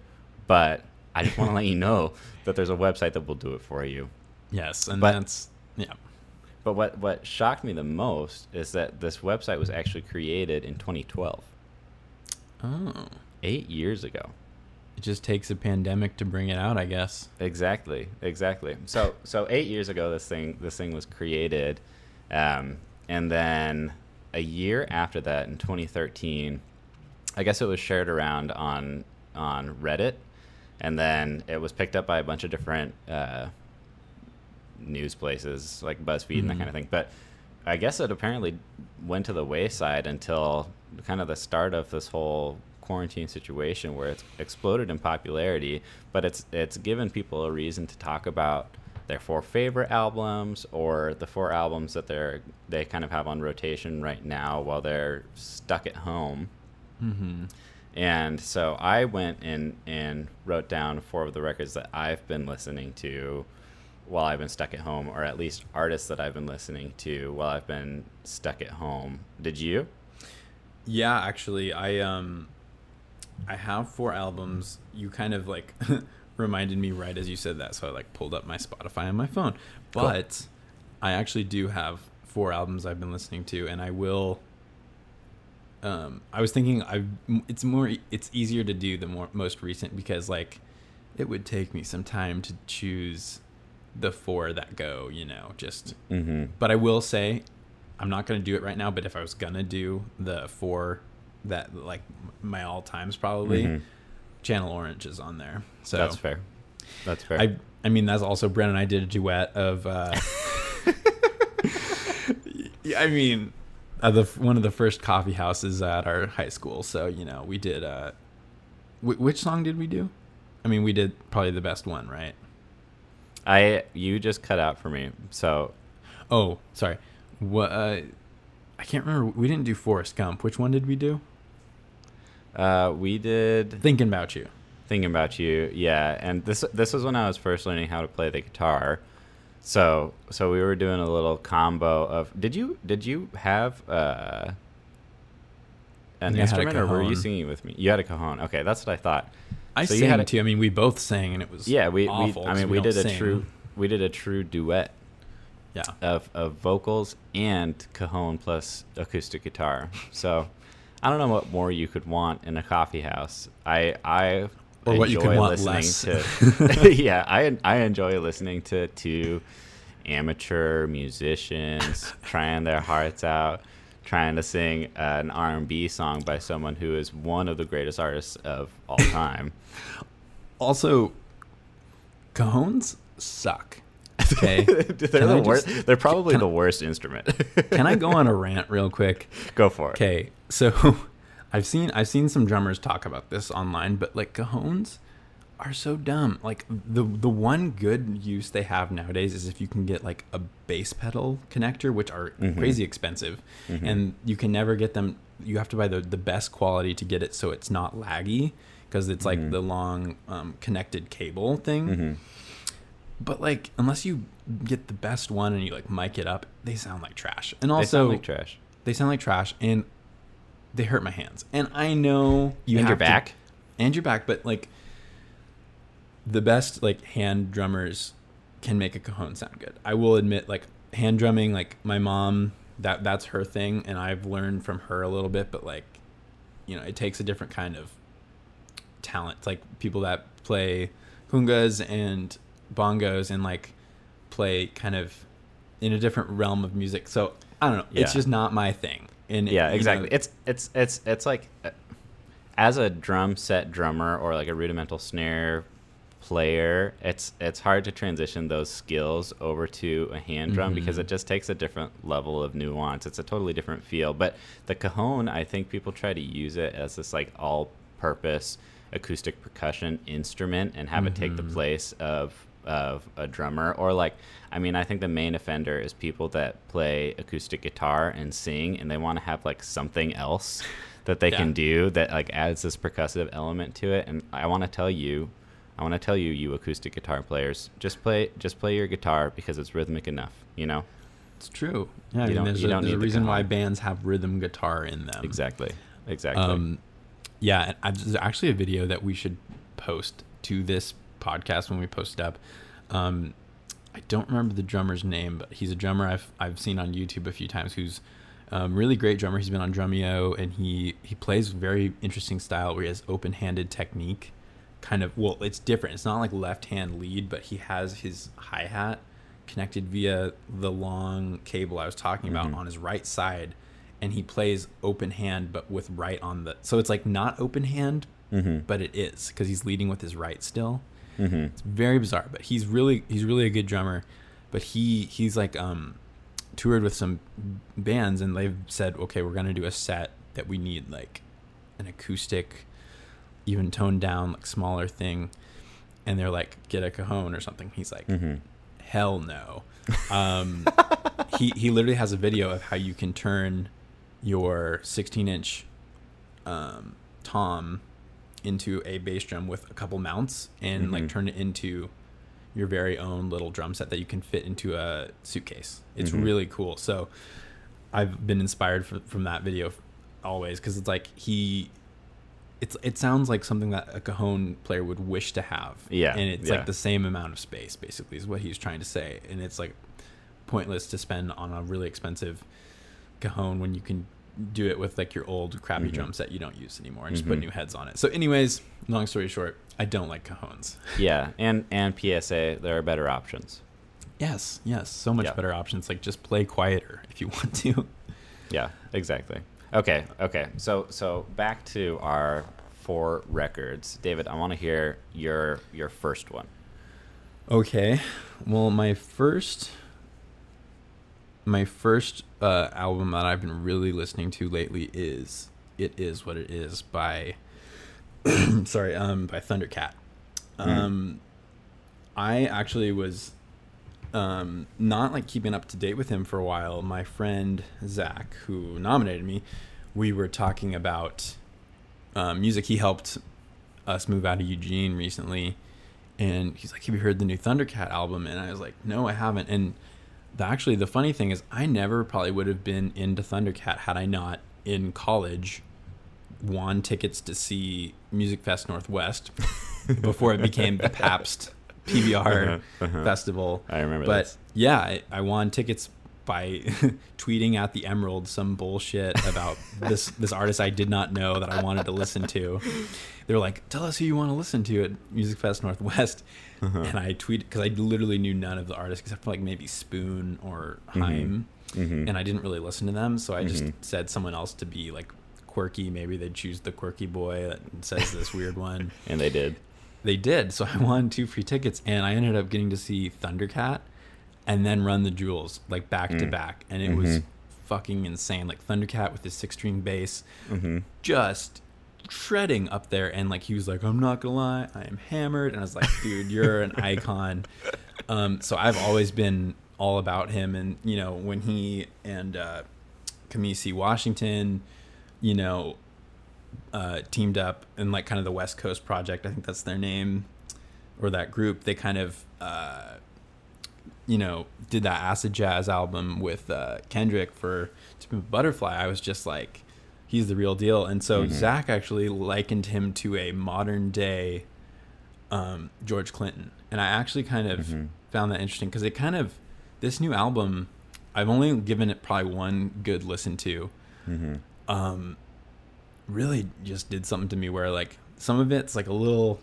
Speaker 1: But I just want to let you know that there's a website that will do it for you.
Speaker 2: Yes, and
Speaker 1: But-
Speaker 2: that's yeah.
Speaker 1: But what, what shocked me the most is that this website was actually created in 2012,
Speaker 2: Oh,
Speaker 1: eight years ago.
Speaker 2: It just takes a pandemic to bring it out, I guess.
Speaker 1: Exactly, exactly. So so eight years ago, this thing this thing was created, um, and then a year after that, in 2013, I guess it was shared around on on Reddit, and then it was picked up by a bunch of different uh, news places like BuzzFeed and that
Speaker 2: Mhm.
Speaker 1: kind of thing. But I guess it apparently went to the wayside until kind of the start of this whole quarantine situation where it's exploded in popularity, but it's it's given people a reason to talk about their four favorite albums or the four albums that they're they kind of have on rotation right now while they're stuck at home.
Speaker 2: Mm-hmm.
Speaker 1: And so I went and and wrote down four of the records that I've been listening to while I've been stuck at home, or at least artists that I've been listening to while I've been stuck at home. Did you?
Speaker 2: Yeah, actually, I um, I have four albums. You kind of like reminded me right as you said that, so I like pulled up my Spotify on my phone.
Speaker 1: Cool.
Speaker 2: But I actually do have four albums I've been listening to, and I will. Um, I was thinking I it's more it's easier to do the more most recent because like it would take me some time to choose the four that go, you know, just
Speaker 1: Mm-hmm.
Speaker 2: but I will say, I'm not gonna do it right now. But if I was gonna do the four that like my all times probably,
Speaker 1: Mhm.
Speaker 2: Channel Orange is on there. So
Speaker 1: That's fair. That's fair.
Speaker 2: I I mean that's also Brenn and I did a duet of. Uh, I mean, uh, the one of the first coffee houses at our high school. So you know we did. Uh, wh- which song did we do? I mean, we did probably the best one, right?
Speaker 1: I you just cut out for me. So
Speaker 2: Oh, sorry. What? Uh, I can't remember. We didn't do Forrest Gump. Which one did we do?
Speaker 1: Uh, we did
Speaker 2: Thinking about you.
Speaker 1: thinking about you, yeah. And this this was when I was first learning how to play the guitar. So so we were doing a little combo of. Did you did you have uh, an
Speaker 2: think I had a
Speaker 1: instrument or were you singing with me? You had a cajon. Okay, that's what I thought.
Speaker 2: I
Speaker 1: So you
Speaker 2: sang
Speaker 1: had a-
Speaker 2: too. I mean, we both sang, and it was
Speaker 1: Yeah, we,
Speaker 2: awful
Speaker 1: we I mean we,
Speaker 2: don't
Speaker 1: did a
Speaker 2: sing.
Speaker 1: true we did a true duet
Speaker 2: Yeah,
Speaker 1: of, of vocals and cajon plus acoustic guitar. So I don't know what more you could want in a coffee house. I I
Speaker 2: Or what you could
Speaker 1: enjoy
Speaker 2: want
Speaker 1: listening
Speaker 2: less.
Speaker 1: to yeah, I I enjoy listening to two amateur musicians trying their hearts out, trying to sing an R&B song by someone who is one of the greatest artists of all time.
Speaker 2: Also, cajones suck. Okay.
Speaker 1: they're the
Speaker 2: just-
Speaker 1: they're probably
Speaker 2: can-
Speaker 1: the worst instrument.
Speaker 2: Can I go on a rant real quick?
Speaker 1: go for it?
Speaker 2: Okay, so I've seen I've seen some drummers talk about this online, but like cajones are so dumb. Like the the one good use they have nowadays is if you can get like a bass pedal connector, which are
Speaker 1: Mhm.
Speaker 2: crazy expensive, and you can never get them. You have to buy the the best quality to get it, so it's not laggy because it's like
Speaker 1: Mhm.
Speaker 2: the long um, connected cable thing.
Speaker 1: hmm
Speaker 2: But like, unless you get the best one and you like mic it up, they sound like trash. And also, They
Speaker 1: sound like trash.
Speaker 2: they sound like trash and they hurt my hands. And i know you
Speaker 1: and your
Speaker 2: to-
Speaker 1: back.
Speaker 2: and your back but like the best like hand drummers can make a cajon sound good. I will admit like hand drumming like my mom that that's her thing and i've learned from her a little bit but like you know it takes a different kind of talent. It's like people that play congas and bongos and like play kind of in a different realm of music. So i don't know. It's just not my thing and
Speaker 1: Yeah,
Speaker 2: you know,
Speaker 1: exactly. it's it's it's it's like uh, as a drum set drummer or like a rudimental snare player, it's it's hard to transition those skills over to a hand drum because
Speaker 2: Mhm.
Speaker 1: it just takes a different level of nuance. It's a totally different feel. But the cajon, I think people try to use it as this like all-purpose acoustic percussion instrument and have it take the
Speaker 2: Mhm.
Speaker 1: place of of a drummer or like I mean I think the main offender is people that play acoustic guitar and sing and they want to have like something else that they
Speaker 2: Yeah.
Speaker 1: can do that like adds this percussive element to it and I want to tell you I want to tell you you acoustic guitar players just play just play your guitar because it's rhythmic enough you know
Speaker 2: It's true. Yeah, I
Speaker 1: You
Speaker 2: mean,
Speaker 1: don't-
Speaker 2: there's,
Speaker 1: you
Speaker 2: a, there's a
Speaker 1: need the
Speaker 2: reason why bands have rhythm guitar in them.
Speaker 1: exactly exactly
Speaker 2: Um, yeah, there's actually a video that we should post to this podcast when we post it up. Um, I don't remember the drummer's name, but he's a drummer I've I've seen on YouTube a few times. Who's um, really great drummer. He's been on Drumeo, and he he plays very interesting style where he has open handed technique. Kind of well, it's different. It's not like left hand lead, but he has his hi hat connected via the long cable I was talking about
Speaker 1: Mhm.
Speaker 2: on his right side, and he plays open hand but with right on the. So it's like not open hand,
Speaker 1: mm-hmm.
Speaker 2: but it is because he's leading with his right still.
Speaker 1: Mm-hmm.
Speaker 2: It's very bizarre, but he's really he's really a good drummer. But he he's like um toured with some bands and they've said, okay, we're gonna do a set that we need like an acoustic, even toned down, like smaller thing. And they're like, get a cajon or something. He's like,
Speaker 1: Mm-hmm.
Speaker 2: hell no. Um, he he literally has a video of how you can turn your 16 inch um, tom into a bass drum with a couple mounts and like
Speaker 1: Mhm.
Speaker 2: turn it into your very own little drum set that you can fit into a suitcase. It's
Speaker 1: Mhm.
Speaker 2: really cool. So I've been inspired from, from that video always because it's like he it's it sounds like something that a cajon player would wish to have.
Speaker 1: Yeah,
Speaker 2: And it's
Speaker 1: yeah.
Speaker 2: like the same amount of space basically is what he's trying to say. And it's like pointless to spend on a really expensive cajon when you can do it with like your old crappy
Speaker 1: Mhm.
Speaker 2: drum set you don't use anymore and just put
Speaker 1: Mhm.
Speaker 2: new heads on it. So anyways, long story short, I don't like cajones.
Speaker 1: yeah and and PSA there are better options
Speaker 2: Yes, yes, so much
Speaker 1: Yeah.
Speaker 2: better options. Like just play quieter if you want to.
Speaker 1: Yeah, exactly. Okay, okay. So so back to our four records. David, I want to hear your your first one.
Speaker 2: Okay. Well, my first my first uh, album that I've been really listening to lately is "It Is What It Is" by sorry, um, by Thundercat. Um, I actually was um, not like keeping up to date with him for a while. My friend Zach, who nominated me, we were talking about um, music. He helped us move out of Eugene recently, and he's like, "Have you heard the new Thundercat album?" And I was like, "No, I haven't." And the, actually, the funny thing is, I never probably would have been into Thundercat had I not in college won tickets to see Music Fest Northwest before it became the Pabst PBR
Speaker 1: Uh-huh, uh-huh.
Speaker 2: festival.
Speaker 1: I remember
Speaker 2: But
Speaker 1: this.
Speaker 2: yeah, I, I won tickets by tweeting at the Emerald some bullshit about this this artist I did not know that I wanted to listen to. They were like, "Tell us who you want to listen to at Music Fest Northwest,"
Speaker 1: Uh-huh.
Speaker 2: and I tweeted because I literally knew none of the artists except for like maybe Spoon or Haim,
Speaker 1: Mhm.
Speaker 2: and I didn't really listen to them. So I just
Speaker 1: Mhm.
Speaker 2: said someone else to be like quirky. Maybe they'd choose the quirky boy that says this weird one.
Speaker 1: and they did.
Speaker 2: They did. So I won two free tickets, and I ended up getting to see Thundercat. and then Run the Jewels like back to
Speaker 1: Mm.
Speaker 2: back, and it was
Speaker 1: Mhm.
Speaker 2: fucking insane. Like Thundercat with his six string bass,
Speaker 1: Mm-hmm.
Speaker 2: just shredding up there, and like he was like, "I'm not gonna lie, I am hammered," and I was like, "Dude, you're an icon." Um, so I've always been all about him, and you know when he and uh, Kamasi Washington, you know, uh, teamed up in like kind of the West Coast Project. I think that's their name, or that group. They kind of, uh, you know, did that acid jazz album with uh, Kendrick for To Butterfly. I was just like, he's the real deal. And so
Speaker 1: Mhm.
Speaker 2: Zach actually likened him to a modern day um, George Clinton, and I actually kind of
Speaker 1: Mhm.
Speaker 2: found that interesting because it kind of this new album. I've only given it probably one good listen to
Speaker 1: Mm-hmm.
Speaker 2: um really just did something to me where like some of it's like a little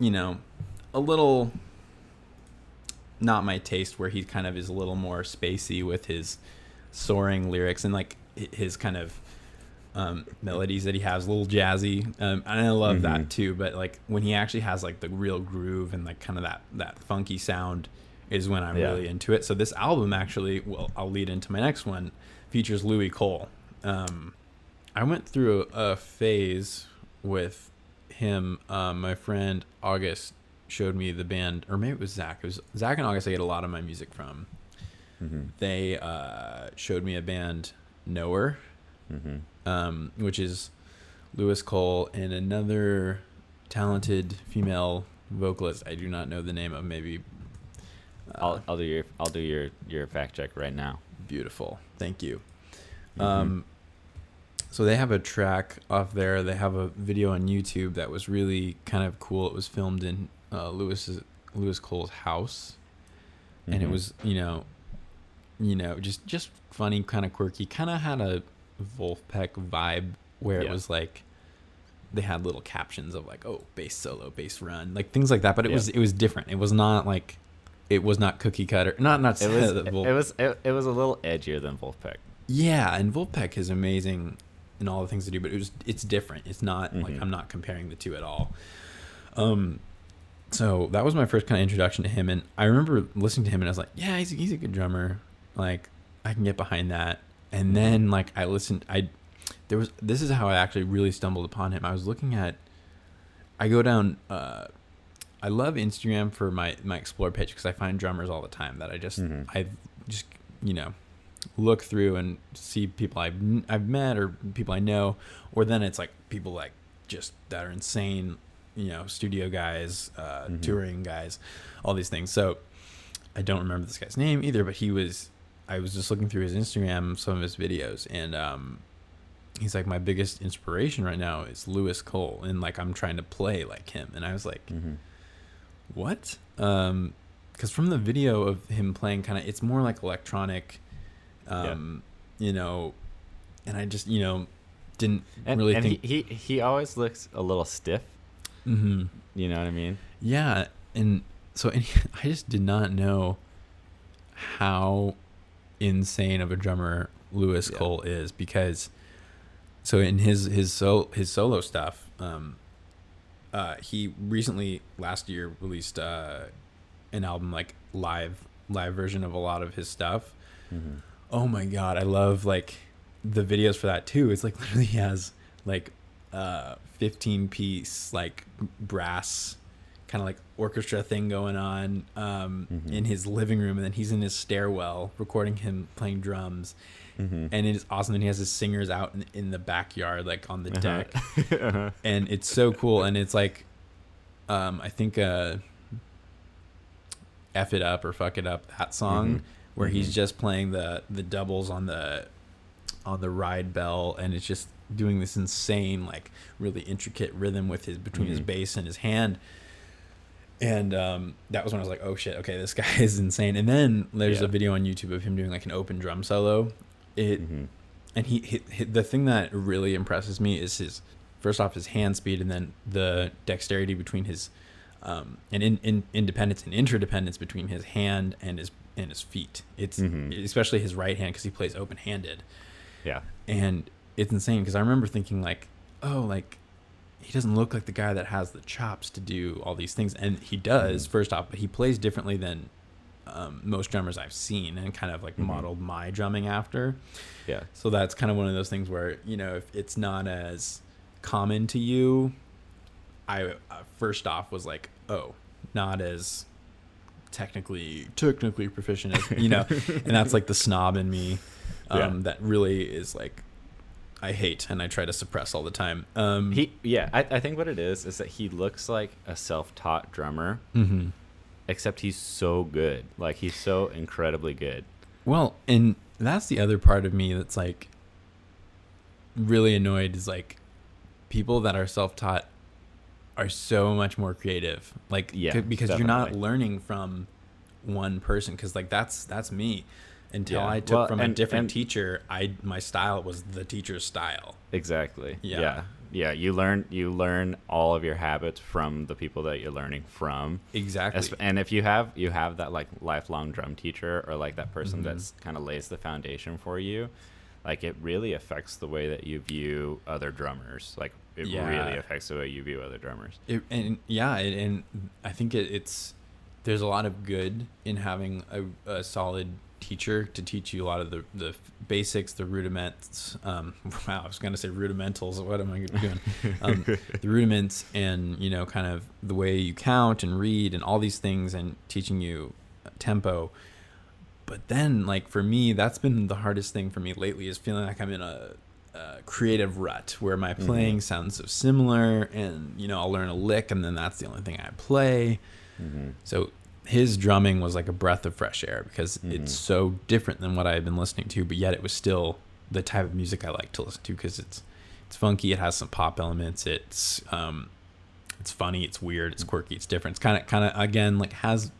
Speaker 2: you know a little not my taste where he kind of is a little more spacey with his soaring lyrics and like his kind of um, melodies that he has a little jazzy um, and i love
Speaker 1: Mhm.
Speaker 2: that too but like when he actually has like the real groove and like kind of that that funky sound is when i'm
Speaker 1: Yeah.
Speaker 2: really into it so this album actually well i'll lead into my next one features louis cole um, I went through a phase with him. Um, my friend August showed me the band, or maybe it was Zach. It was Zach and August. I get a lot of my music from.
Speaker 1: Mm-hmm.
Speaker 2: They uh, showed me a band, Knower,
Speaker 1: Mm-hmm.
Speaker 2: Um, which is Louis Cole and another talented female vocalist. I do not know the name of. Maybe. Uh,
Speaker 1: I'll I'll do your I'll do your your fact check right now.
Speaker 2: beautiful. Thank you.
Speaker 1: Mhm.
Speaker 2: Um, so they have a track off there. They have a video on YouTube that was really kind of cool. It was filmed in uh, Louis's Louis Cole's house, and it
Speaker 1: Mhm.
Speaker 2: was you know, you know, just just funny, kind of quirky. Kind of had a Vulfpeck vibe where it was like they had little captions of like oh bass solo, bass run, like things like that. But it
Speaker 1: Yeah.
Speaker 2: was it was different. It was not like it was not cookie cutter. Not not
Speaker 1: it was it, was it, it was a little edgier than Vulfpeck.
Speaker 2: yeah, and Vulfpeck is amazing in all the things they do, but it was it's different. It's not like
Speaker 1: Mhm.
Speaker 2: I'm not comparing the two at all. Um, so that was my first kind of introduction to him, and I remember listening to him, and I was like, yeah, he's he's a good drummer. Like I can get behind that. And then like I listened, I there was this is how I actually really stumbled upon him. I was looking at, I go down. uh I love Instagram for my my explore page because I find drummers all the time that I just
Speaker 1: Mhm.
Speaker 2: I just you know look through and see people I've I've met or people I know, or then it's like people like just that are insane, you know, studio guys, uh,
Speaker 1: Mhm.
Speaker 2: touring guys, all these things. So I don't remember this guy's name either, but he was. I was just looking through his Instagram, some of his videos, and um, he's like my biggest inspiration right now is Louis Cole, and like I'm trying to play like him, and I was like,
Speaker 1: Mm-hmm.
Speaker 2: what? Um, because from the video of him playing, kind of, it's more like electronic, um, you know, and I just, you know, didn't
Speaker 1: And,
Speaker 2: really
Speaker 1: and
Speaker 2: think.
Speaker 1: he, he he always looks a little stiff.
Speaker 2: hmm
Speaker 1: You know what I mean?
Speaker 2: Yeah, and so and I just did not know how insane of a drummer Louis
Speaker 1: Yeah.
Speaker 2: Cole is because so in his his so his solo stuff, um, uh, he recently last year released uh, an album like live live version of a lot of his stuff.
Speaker 1: Mm-hmm.
Speaker 2: Oh my god, I love like the videos for that too. It's like literally has like uh 15 piece like brass kind of like orchestra thing going on um
Speaker 1: Mhm.
Speaker 2: in his living room and then he's in his stairwell recording him playing drums
Speaker 1: Mm-hmm.
Speaker 2: and it is awesome and he has his singers out in, in the backyard like on the deck
Speaker 1: uh-huh.
Speaker 2: and it's so cool and it's like um i think uh f it up or fuck it up that song
Speaker 1: Mhm.
Speaker 2: where he's
Speaker 1: Mhm.
Speaker 2: just playing the the doubles on the on the ride bell and it's just doing this insane like really intricate rhythm with his between his
Speaker 1: Mhm.
Speaker 2: bass and his hand and um, that was when I was like, "Oh shit! Okay, this guy is insane." And then there's
Speaker 1: Yeah.
Speaker 2: a video on YouTube of him doing like an open drum solo. It
Speaker 1: Mm-hmm.
Speaker 2: and he, he, he the thing that really impresses me is his first off his hand speed and then the dexterity between his um, and in, in independence and interdependence between his hand and his and his feet. It's
Speaker 1: Mhm.
Speaker 2: especially his right hand because he plays open handed
Speaker 1: Yeah.
Speaker 2: and it's insane because I remember thinking like, oh, like he doesn't look like the guy that has the chops to do all these things, and he does
Speaker 1: Mhm.
Speaker 2: first off, but he plays differently than um, most drummers I've seen and kind of like
Speaker 1: Mhm.
Speaker 2: modeled my drumming after.
Speaker 1: Yeah.
Speaker 2: So that's kind of one of those things where you know if it's not as common to you, I uh, first off was like, oh, not as technically technically proficient as you know, and that's like the snob in me um,
Speaker 1: Yeah.
Speaker 2: that really is like I hate and I try to suppress all the time. Um,
Speaker 1: He yeah, I, I think what it is is that he looks like a self-taught drummer,
Speaker 2: mhm.
Speaker 1: except he's so good. Like he's so incredibly good.
Speaker 2: Well, and that's the other part of me that's like really annoyed is like people that are self-taught are so much more creative. Like
Speaker 1: Yeah,
Speaker 2: c- because you're not learning from one person cuz like that's that's me. Until
Speaker 1: Yeah.
Speaker 2: I took
Speaker 1: Well,
Speaker 2: from a different
Speaker 1: and-
Speaker 2: teacher, I my style was the teacher's style.
Speaker 1: Exactly.
Speaker 2: Yeah.
Speaker 1: yeah. Yeah, you learn you learn all of your habits from the people that you're learning from.
Speaker 2: Exactly.
Speaker 1: And if you have you have that like lifelong drum teacher or like that person
Speaker 2: Mhm.
Speaker 1: that's kind of lays the foundation for you, like it really affects the way that you view other drummers. Like it
Speaker 2: Yeah.
Speaker 1: really affects the way you view other drummers.
Speaker 2: It, and yeah, and, and I think it, it's there's a lot of good in having a, a solid teacher to teach you a lot of the, the basics, the rudiments. Um, wow, I was going to say rudimentals. What am I doing? Um, the rudiments and you know, kind of the way you count and read and all these things, and teaching you tempo. But then, like for me, that's been the hardest thing for me lately is feeling like I'm in a, a creative rut where my
Speaker 1: Mhm.
Speaker 2: playing sounds so similar, and you know, I'll learn a lick, and then that's the only thing I play.
Speaker 1: Mm-hmm.
Speaker 2: So his drumming was like a breath of fresh air because
Speaker 1: Mhm.
Speaker 2: it's so different than what I had been listening to, but yet it was still the type of music I like to listen to because it's it's funky, it has some pop elements, it's um, it's funny, it's weird, it's quirky, it's different. It's kind of kind of again like has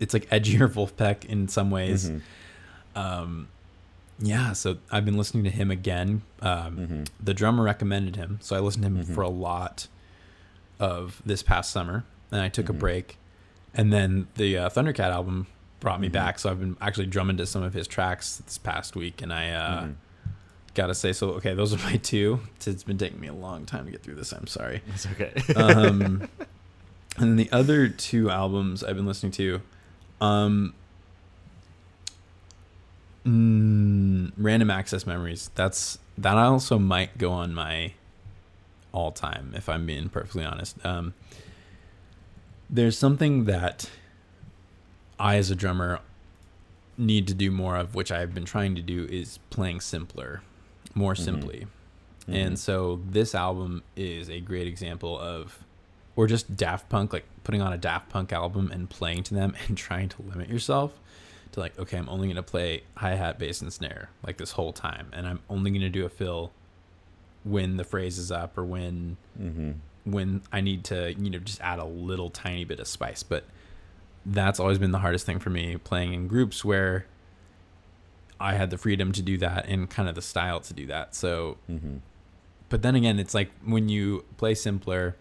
Speaker 2: it's like edgier Vulfpeck in some ways.
Speaker 1: Mhm.
Speaker 2: Um, yeah, so I've been listening to him again. Um,
Speaker 1: Mhm.
Speaker 2: The drummer recommended him, so I listened to him
Speaker 1: Mhm.
Speaker 2: for a lot of this past summer, and I took a
Speaker 1: Mhm.
Speaker 2: break, and then the uh, Thundercat album brought me
Speaker 1: Mhm.
Speaker 2: back. So I've been actually drumming to some of his tracks this past week, and I uh,
Speaker 1: Mhm.
Speaker 2: gotta say, so okay, those are my two. It's been taking me a long time to get through this. I'm sorry.
Speaker 1: It's okay.
Speaker 2: Um, and the other two albums I've been listening to, um, mm, Random Access Memories. That's that I also might go on my all time if I'm being perfectly honest. Um, there's something that I, as a drummer, need to do more of, which I've been trying to do, is playing simpler, more
Speaker 1: Mhm.
Speaker 2: simply.
Speaker 1: Mhm.
Speaker 2: And so this album is a great example of, or just Daft Punk, like putting on a Daft Punk album and playing to them and trying to limit yourself to like, okay, I'm only going to play hi hat, bass, and snare like this whole time. And I'm only going to do a fill when the phrase is up or when
Speaker 1: Mhm.
Speaker 2: When I need to, you know, just add a little tiny bit of spice. But that's always been the hardest thing for me playing in groups where I had the freedom to do that and kind of the style to do that. So,
Speaker 1: Mhm.
Speaker 2: but then again, it's like when you play simpler,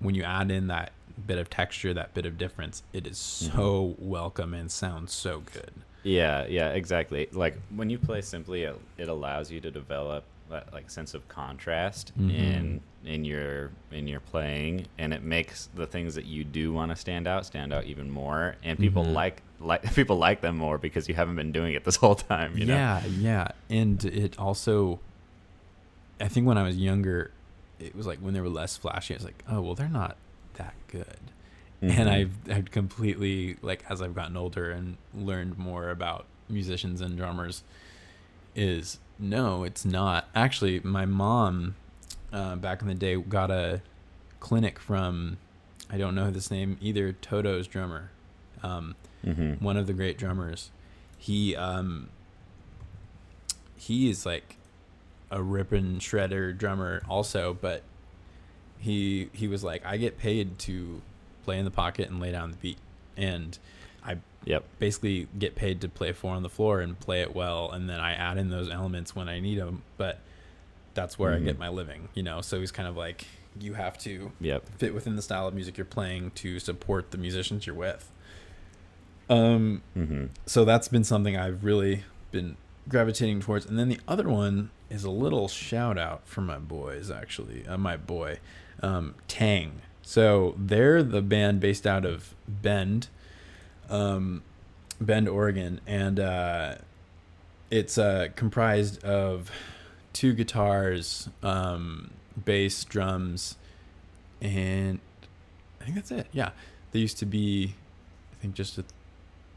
Speaker 2: when you add in that bit of texture, that bit of difference, it is so welcome and sounds so good.
Speaker 1: Yeah, yeah, exactly. Like when you play simply, it, it allows you to develop that like sense of contrast
Speaker 2: Mhm.
Speaker 1: in in your in your playing, and it makes the things that you do want to stand out stand out even more. And people
Speaker 2: Mhm.
Speaker 1: like like people like them more because you haven't been doing it this whole time. You know?
Speaker 2: yeah, yeah, and it also, I think when I was younger, it was like when they were less flashy. I was like, oh well, they're not that good.
Speaker 1: Mhm.
Speaker 2: And I've I've completely like as I've gotten older and learned more about musicians and drummers, is no, it's not. Actually, my mom, uh, back in the day, got a clinic from, I don't know this name either. Toto's drummer. Um,
Speaker 1: Mhm.
Speaker 2: one of the great drummers. He um he is like a ripping shredder drummer also, but he he was like, I get paid to play in the pocket and lay down the beat. And
Speaker 1: Yep.
Speaker 2: basically get paid to play four on the floor and play it well and then I add in those elements when I need them, but that's where
Speaker 1: Mhm.
Speaker 2: I get my living, you know. So he's kind of like you have to
Speaker 1: Yep.
Speaker 2: fit within the style of music you're playing to support the musicians you're with. Um,
Speaker 1: Mm-hmm.
Speaker 2: so that's been something I've really been gravitating towards. And then the other one is a little shout out for my boys, actually, uh, my boy, um, Tang. So they're the band based out of Bend. Um, Bend, Oregon, and uh, it's uh, comprised of two guitars, um, bass, drums, and I think that's it. Yeah, they used to be, I think, just a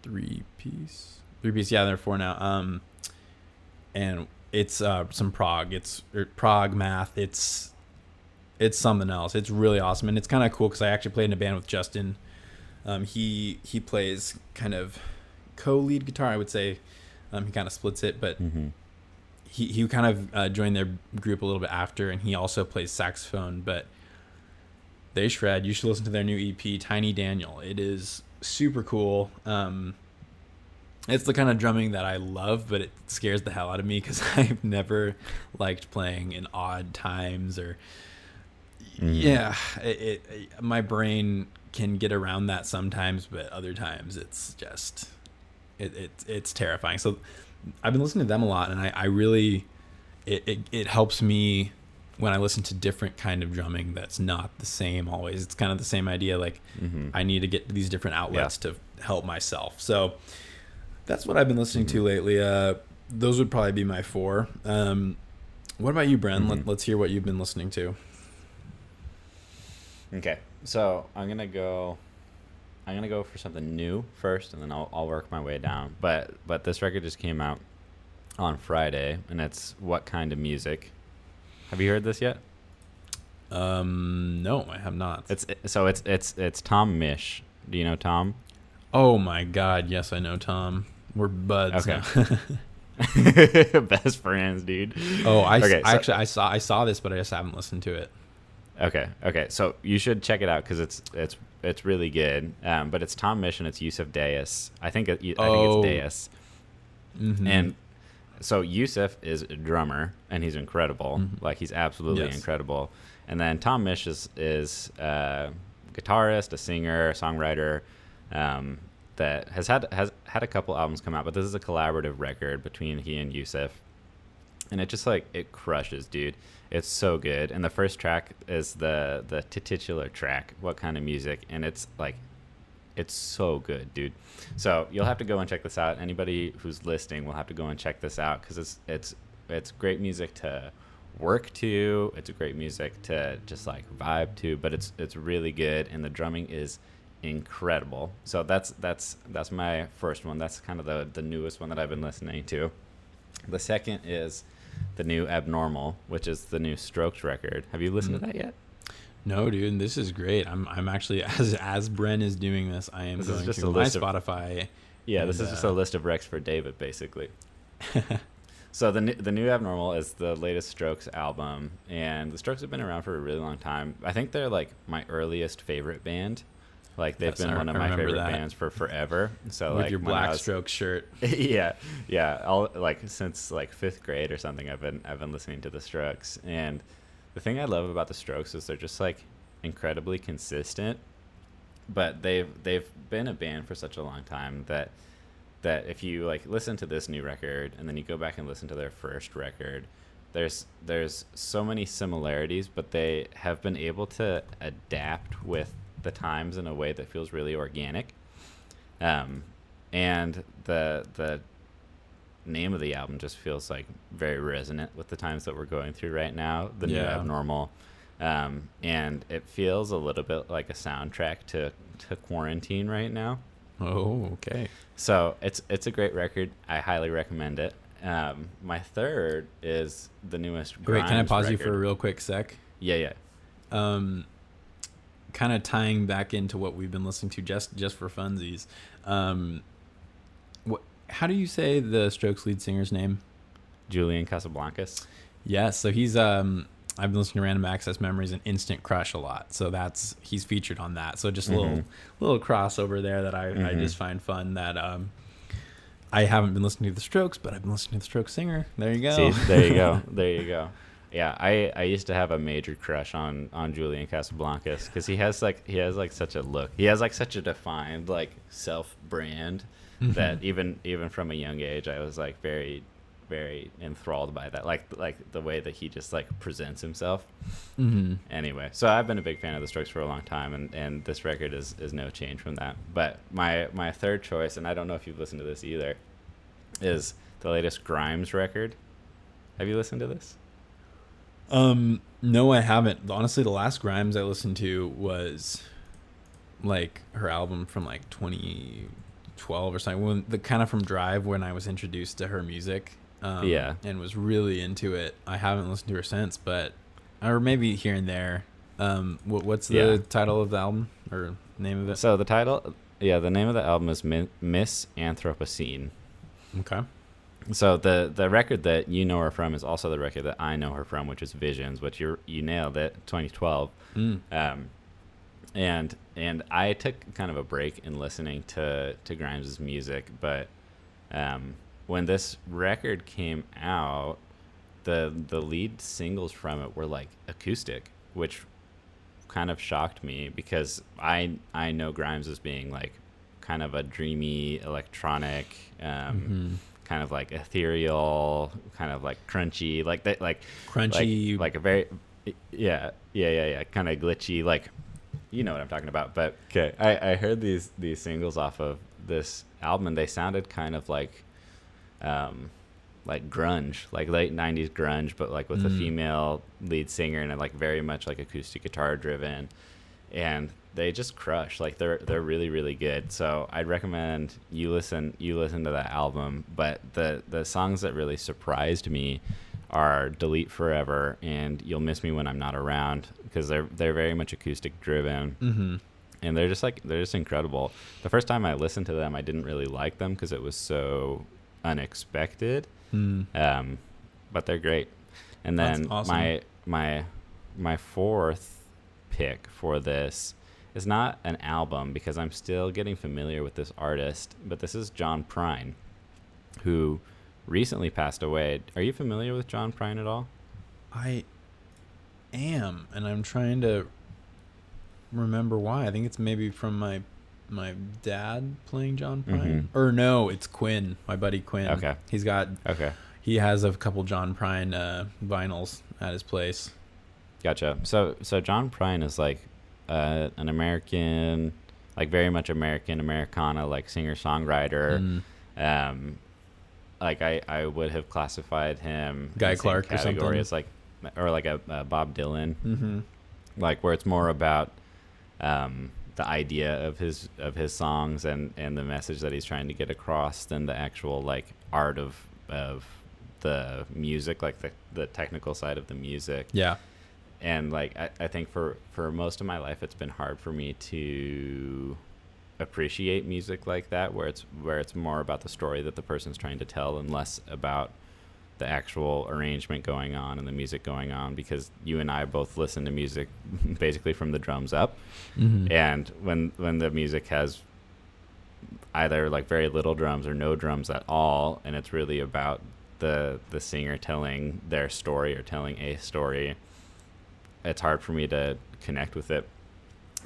Speaker 2: three piece, three piece. Yeah, they're four now. Um, and it's uh, some prog. It's or prog math. It's it's something else. It's really awesome, and it's kind of cool because I actually played in a band with Justin. Um, he he plays kind of co-lead guitar, I would say. Um, he kind of splits it, but
Speaker 1: Mm-hmm.
Speaker 2: he he kind of uh, joined their group a little bit after, and he also plays saxophone. But they shred. You should listen to their new EP, Tiny Daniel. It is super cool. Um, it's the kind of drumming that I love, but it scares the hell out of me because I've never liked playing in odd times or. Yeah. It, it, my brain can get around that sometimes, but other times it's just it, it it's terrifying. So I've been listening to them a lot, and I, I really it, it it helps me when I listen to different kind of drumming that's not the same always. It's kind of the same idea. Like
Speaker 1: Mm-hmm.
Speaker 2: I need to get these different outlets to help myself. So that's what I've been listening to lately. Uh, those would probably be my four. Um, what about you, Brenn?
Speaker 1: Mhm.
Speaker 2: Let, let's hear what you've been listening to.
Speaker 1: Okay, so I'm gonna go. I'm gonna go for something new first, and then I'll I'll work my way down. But but this record just came out on Friday, and it's what kind of music? Have you heard this yet?
Speaker 2: Um, no, I have not.
Speaker 1: It's so it's it's it's Tom Misch. Do you know Tom?
Speaker 2: oh my God, yes, I know Tom. We're buds.
Speaker 1: Okay. Best friends, dude.
Speaker 2: oh, I,
Speaker 1: Okay,
Speaker 2: I
Speaker 1: so-
Speaker 2: actually I saw I saw this, but I just haven't listened to it.
Speaker 1: Okay, okay. So you should check it out because it's it's it's really good. Um, but it's Tom Misch and it's Yussef Dayes. I think it, I think
Speaker 2: Oh.
Speaker 1: it's Dayes.
Speaker 2: Mhm.
Speaker 1: And so Yussef is a drummer and he's incredible.
Speaker 2: Mhm.
Speaker 1: Like he's absolutely
Speaker 2: Yes.
Speaker 1: incredible. And then Tom Misch is is a guitarist, a singer, a songwriter um, that has had has had a couple albums come out. But this is a collaborative record between he and Yussef, and it just like it crushes, dude. It's so good. And the first track is the the titular track, "What Kind of Music," and it's like it's so good, dude. So you'll have to go and check this out. Anybody who's listening will have to go and check this out because it's it's it's great music to work to. It's great music to just like vibe to. But it's it's really good, and the drumming is incredible. So that's that's that's my first one. That's kind of the the newest one that I've been listening to. The second is the new Abnormal, which is the new Strokes record. Have you listened
Speaker 2: Mhm.
Speaker 1: to that yet?
Speaker 2: No, dude, this is great. I'm I'm actually as as Brenn is doing this, I am
Speaker 1: This is
Speaker 2: going
Speaker 1: just
Speaker 2: to
Speaker 1: a
Speaker 2: my
Speaker 1: list of-
Speaker 2: Spotify.
Speaker 1: Yeah,
Speaker 2: And,
Speaker 1: this is just
Speaker 2: uh,
Speaker 1: a list of Rex for David, basically. so the the new Abnormal is the latest Strokes album, and the Strokes have been around for a really long time. I think they're like my earliest favorite band. Like they've
Speaker 2: Yes,
Speaker 1: been
Speaker 2: I-
Speaker 1: one of my favorite
Speaker 2: that.
Speaker 1: bands for forever. So
Speaker 2: with
Speaker 1: like
Speaker 2: your black
Speaker 1: was-
Speaker 2: stroke shirt.
Speaker 1: yeah, yeah. All like since like fifth grade or something, I've been I've been listening to the Strokes, and the thing I love about the Strokes is they're just like incredibly consistent. But they've they've been a band for such a long time that that if you like listen to this new record and then you go back and listen to their first record, there's there's so many similarities, but they have been able to adapt with the times in a way that feels really organic. Um, and the the name of the album just feels like very resonant with the times that we're going through right now. The new abnormal, um, and it feels a little bit like a soundtrack to to quarantine right now.
Speaker 2: Oh, okay.
Speaker 1: So it's it's a great record. I highly recommend it. Um, my third is the newest.
Speaker 2: Wait, can I pause you for a real quick sec?
Speaker 1: Yeah, yeah.
Speaker 2: um, kind of tying back into what we've been listening to just just for funsies. Um, what? How do you say the Strokes lead singer's name?
Speaker 1: Julian Casablancas.
Speaker 2: Yes, so he's um. I've been listening to Random Access Memories and Instant Crush a lot, so that's he's featured on that. So just a little
Speaker 1: Mhm.
Speaker 2: little crossover there that I, I
Speaker 1: Mhm.
Speaker 2: just find fun. That um, I haven't been listening to the Strokes, but I've been listening to the Strokes singer. There you go.
Speaker 1: See, there you go. There you go. Yeah, I, I used to have a major crush on on Julian Casablancas because he has like he has like such a look. He has like such a defined like self brand
Speaker 2: Mm-hmm.
Speaker 1: that even even from a young age I was like very very enthralled by that, like like the way that he just like presents himself.
Speaker 2: Mm-hmm.
Speaker 1: Anyway, so I've been a big fan of the Strokes for a long time, and, and this record is, is no change from that. But my my third choice, and I don't know if you've listened to this either, is the latest Grimes record. Have you listened to this?
Speaker 2: Um, no, I haven't. Honestly, the last Grimes I listened to was like her album from like 2012 or something. When the kind of from Drive when I was introduced to her music. Um,
Speaker 1: Yeah.
Speaker 2: and was really into it. I haven't listened to her since, but or maybe here and there. Um, what, what's the
Speaker 1: Yeah.
Speaker 2: title of the album or name of it?
Speaker 1: So the title, yeah, the name of the album is Mi- Miss Anthropocene.
Speaker 2: Okay.
Speaker 1: So the the record that you know her from is also the record that I know her from, which is Visions, which you you nailed it, 2012.
Speaker 2: Mm.
Speaker 1: Um, and and I took kind of a break in listening to to Grimes's music, but um, when this record came out, the the lead singles from it were like acoustic, which kind of shocked me because I I know Grimes as being like kind of a dreamy electronic. Um,
Speaker 2: Mhm.
Speaker 1: Kind of like ethereal, kind of like crunchy, like that, like
Speaker 2: Crunchy.
Speaker 1: like, like a very, yeah, yeah, yeah, yeah, kind of glitchy, like you know what I'm talking about. But okay, I, I heard these these singles off of this album, and they sounded kind of like, um, like grunge, like late '90s grunge, but like with a
Speaker 2: Mm.
Speaker 1: female lead singer and like very much like acoustic guitar driven, and they just crush. Like they're they're really really good. So I'd recommend you listen you listen to that album. But the the songs that really surprised me are "Delete Forever" and "You'll Miss Me When I'm Not Around" because they're they're very much acoustic driven
Speaker 2: mm-hmm.
Speaker 1: and they're just like they're just incredible. The first time I listened to them, I didn't really like them because it was so unexpected.
Speaker 2: Mm.
Speaker 1: Um, but they're great. And then
Speaker 2: awesome.
Speaker 1: my my my fourth pick for this is not an album because I'm still getting familiar with this artist, but this is John Prine, who recently passed away. Are you familiar with John Prine at all?
Speaker 2: I am, and I'm trying to remember why. I think it's maybe from my my dad playing John Prine,
Speaker 1: Mhm.
Speaker 2: or no, it's Quinn, my buddy Quinn.
Speaker 1: Okay.
Speaker 2: he's got
Speaker 1: Okay.
Speaker 2: he has a couple John Prine uh, vinyls at his place.
Speaker 1: Gotcha. So so John Prine is like uh, an American, like very much American Americana, like singer songwriter.
Speaker 2: Mm.
Speaker 1: Um, like I I would have classified him
Speaker 2: Guy
Speaker 1: in the same
Speaker 2: Clark or something?
Speaker 1: as like or like a, a Bob Dylan,
Speaker 2: Mm-hmm.
Speaker 1: like where it's more about um, the idea of his of his songs and and the message that he's trying to get across than the actual like art of of the music, like the the technical side of the music
Speaker 2: Yeah.
Speaker 1: And like I, I think for for most of my life it's been hard for me to appreciate music like that where it's where it's more about the story that the person's trying to tell and less about the actual arrangement going on and the music going on because you and I both listen to music basically from the drums up
Speaker 2: Mm-hmm.
Speaker 1: and when when the music has either like very little drums or no drums at all and it's really about the the singer telling their story or telling a story it's hard for me to connect with it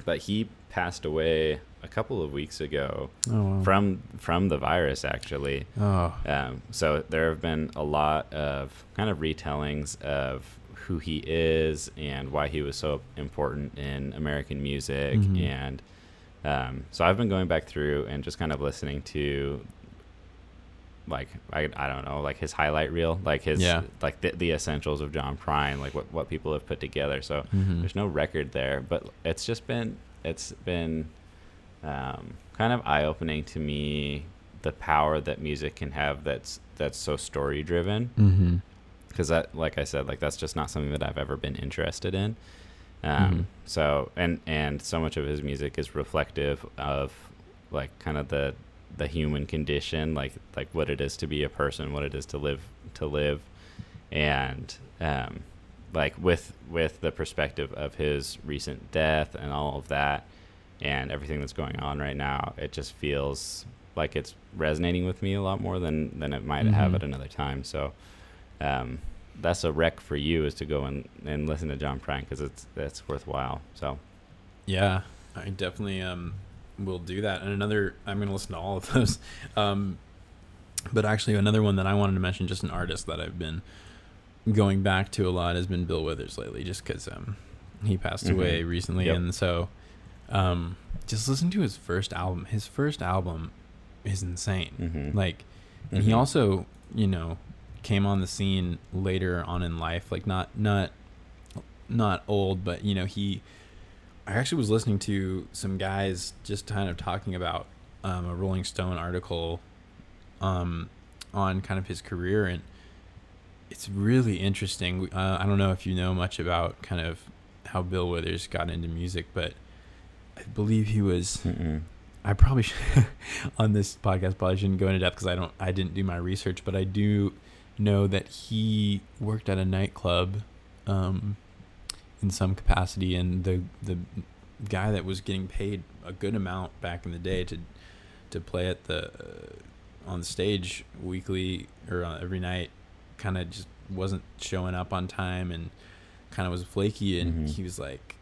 Speaker 1: but he passed away a couple of weeks ago
Speaker 2: oh, wow.
Speaker 1: from from the virus actually
Speaker 2: oh.
Speaker 1: um, so there have been a lot of kind of retellings of who he is and why he was so important in American music.
Speaker 2: Mhm.
Speaker 1: And um, so I've been going back through and just kind of listening to like I, I don't know like his highlight reel like his
Speaker 2: Yeah.
Speaker 1: like the, the essentials of John Prine like what, what people have put together so
Speaker 2: Mhm.
Speaker 1: there's no record there but it's just been it's been um, kind of eye opening to me the power that music can have that's that's so story driven
Speaker 2: Mm-hmm.
Speaker 1: because that like I said like that's just not something that I've ever been interested in um,
Speaker 2: Mhm.
Speaker 1: so and and so much of his music is reflective of like kind of the the human condition like like what it is to be a person what it is to live to live and um, like with with the perspective of his recent death and all of that and everything that's going on right now it just feels like it's resonating with me a lot more than than it might have
Speaker 2: Mhm.
Speaker 1: at another time so um, that's a rec for you is to go and, and listen to John Prine because it's that's worthwhile. So
Speaker 2: Yeah, I definitely um will do that. And another, I'm gonna listen to all of those. Um, But actually, another one that I wanted to mention, just an artist that I've been going back to a lot, has been Bill Withers lately, just because um, he passed
Speaker 1: Mhm.
Speaker 2: away recently,
Speaker 1: Yep.
Speaker 2: and so um, just listen to his first album. His first album is insane.
Speaker 1: Mhm.
Speaker 2: Like, and he
Speaker 1: Mhm.
Speaker 2: also, you know, came on the scene later on in life, like not not not old, but you know, he. I actually was listening to some guys just kind of talking about um, a Rolling Stone article um, on kind of his career, and it's really interesting. Uh, I don't know if you know much about kind of how Bill Withers got into music, but I believe he was
Speaker 1: Mm-mm.
Speaker 2: I probably should, on this podcast probably shouldn't go into depth because I don't I didn't do my research, but I do know that he worked at a nightclub um, in some capacity, and the the guy that was getting paid a good amount back in the day to to play at the uh, on the stage weekly or uh, every night kind of just wasn't showing up on time and kind of was flaky and
Speaker 1: Mhm.
Speaker 2: he was like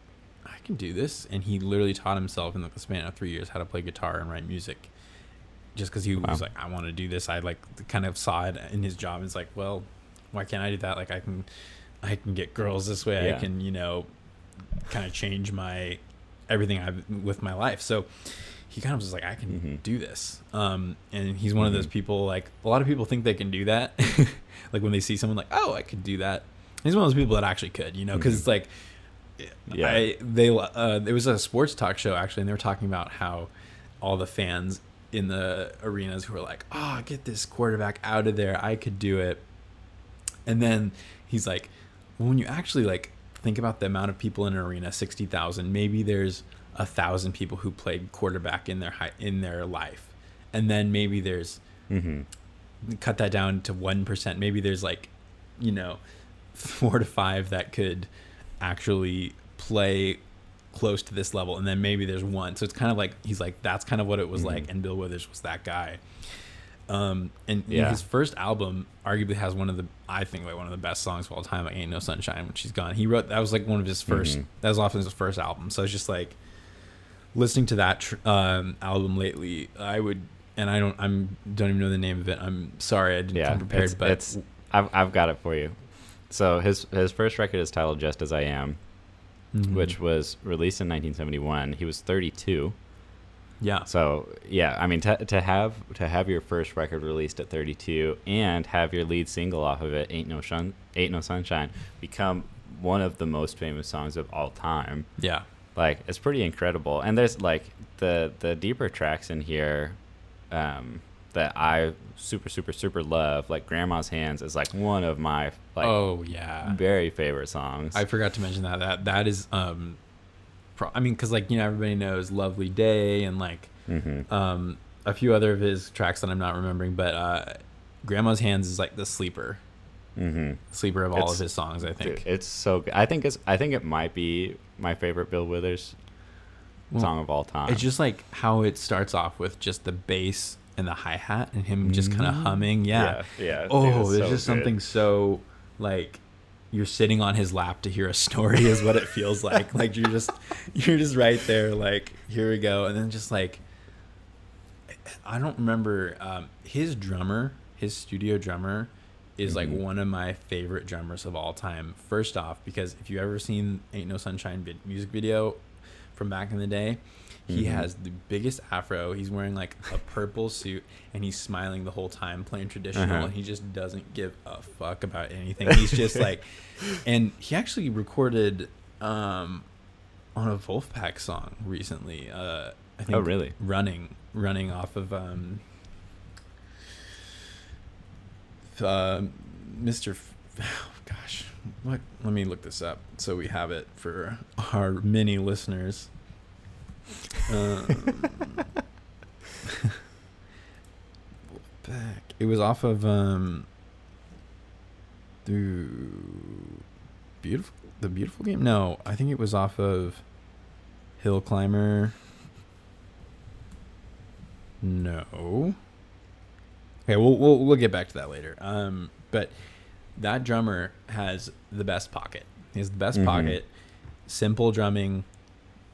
Speaker 2: I can do this and he literally taught himself in the span of 3 years how to play guitar and write music just cuz he
Speaker 1: Wow.
Speaker 2: was like I want to do this I like kind of saw it in his job and it's like well why can't I do that like I can I can get girls this way
Speaker 1: Yeah.
Speaker 2: I can you know kind of change my everything I've with my life so he kind of was like I can
Speaker 1: Mhm.
Speaker 2: do this um and he's one of those
Speaker 1: Mhm.
Speaker 2: people like a lot of people think they can do that like when they see someone like oh I could do that he's one of those people that actually could you know because
Speaker 1: Mhm.
Speaker 2: it's like
Speaker 1: Yeah.
Speaker 2: I they uh there was a sports talk show actually and they were talking about how all the fans in the arenas who were like oh get this quarterback out of there I could do it and then he's like well, when you actually like think about the amount of people in an arena 60,000 maybe there's a thousand people who played quarterback in their hi- in their life. And then maybe there's
Speaker 1: Mhm.
Speaker 2: cut that down to 1% maybe there's like you know 4 to 5 that could actually play close to this level. And then maybe there's one. So it's kind of like he's like that's kind of what it was
Speaker 1: Mhm.
Speaker 2: like. And bill withers was that guy um and
Speaker 1: Yeah.
Speaker 2: his first album arguably has one of the i think like one of the best songs of all time like ain't no sunshine when she's gone he wrote that was like one of his 1st
Speaker 1: Mhm.
Speaker 2: that was often his first album so it's just like listening to that tr- um album lately i would and i don't i'm don't even know the name of it i'm sorry i didn't
Speaker 1: Yeah,
Speaker 2: come prepared
Speaker 1: it's,
Speaker 2: but
Speaker 1: it's I've I've got it for you. So his his first record is titled "Just as I Am,"
Speaker 2: Mhm.
Speaker 1: which was released in 1971. He was 32.
Speaker 2: Yeah
Speaker 1: So yeah, I mean to to have to have your first record released at 32 and have your lead single off of it, "Ain't No Shun Ain't No Sunshine," become one of the most famous songs of all time.
Speaker 2: yeah
Speaker 1: Like it's pretty incredible. And there's like the the deeper tracks in here um, that I super super super love. Like "Grandma's Hands" is like one of my like
Speaker 2: oh yeah
Speaker 1: very favorite songs.
Speaker 2: I forgot to mention that that that is um, pro- I mean, because like you know everybody knows "Lovely Day" and like
Speaker 1: hmm
Speaker 2: um a few other of his tracks that I'm not remembering, but uh, "Grandma's Hands" is like the sleeper
Speaker 1: hmm
Speaker 2: sleeper of all
Speaker 1: It's-
Speaker 2: of his songs. I think.
Speaker 1: Dude, it's so good. I think it's I think it might be my favorite Bill Withers
Speaker 2: Well,
Speaker 1: song of all time.
Speaker 2: It's just like how it starts off with just the bass and the hi hat and him just kind of
Speaker 1: Mhm.
Speaker 2: humming. Yeah.
Speaker 1: yeah. yeah
Speaker 2: Oh,
Speaker 1: it's
Speaker 2: there's
Speaker 1: so
Speaker 2: just
Speaker 1: good.
Speaker 2: something so like you're sitting on his lap to hear a story is what it feels like. like you're just you're just right there, like, here we go. And then just like I don't remember um, his drummer, his studio drummer is like
Speaker 1: Mhm.
Speaker 2: one of my favorite drummers of all time. First off, because if you ever seen Ain't No Sunshine music video from back in the day, he
Speaker 1: Mhm.
Speaker 2: has the biggest afro. He's wearing like a purple suit and he's smiling the whole time playing traditional
Speaker 1: Uh-huh.
Speaker 2: and he just doesn't give a fuck about anything. He's just like and he actually recorded um on a Vulfpeck song recently. Uh I think
Speaker 1: Oh, really?
Speaker 2: running running off of um uh, Mr. F- oh, gosh, what? Let me look this up so we have it for our many listeners. Um, back. It was off of um, the beautiful, the beautiful game. No, I think it was off of Hill Climber. No. Okay, we'll, we'll we'll get back to that later. Um, but that drummer has the best pocket. He has the best
Speaker 1: Mhm.
Speaker 2: pocket. Simple drumming.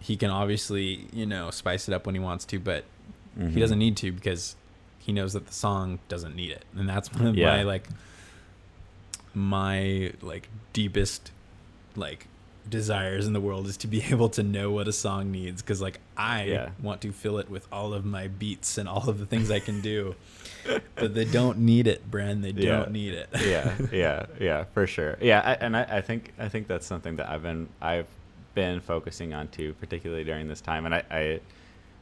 Speaker 2: He can obviously you know spice it up when he wants to, but
Speaker 1: Mhm.
Speaker 2: he doesn't need to because he knows that the song doesn't need it, and that's one of
Speaker 1: Yeah.
Speaker 2: my like my like deepest like desires in the world is to be able to know what a song needs because like I
Speaker 1: Yeah.
Speaker 2: want to fill it with all of my beats and all of the things I can do, but they don't need it, Brenn. They
Speaker 1: Yeah.
Speaker 2: don't need it.
Speaker 1: yeah, yeah, yeah, for sure. Yeah, I, and I, I think I think that's something that I've been I've been focusing on too, particularly during this time. And I, I,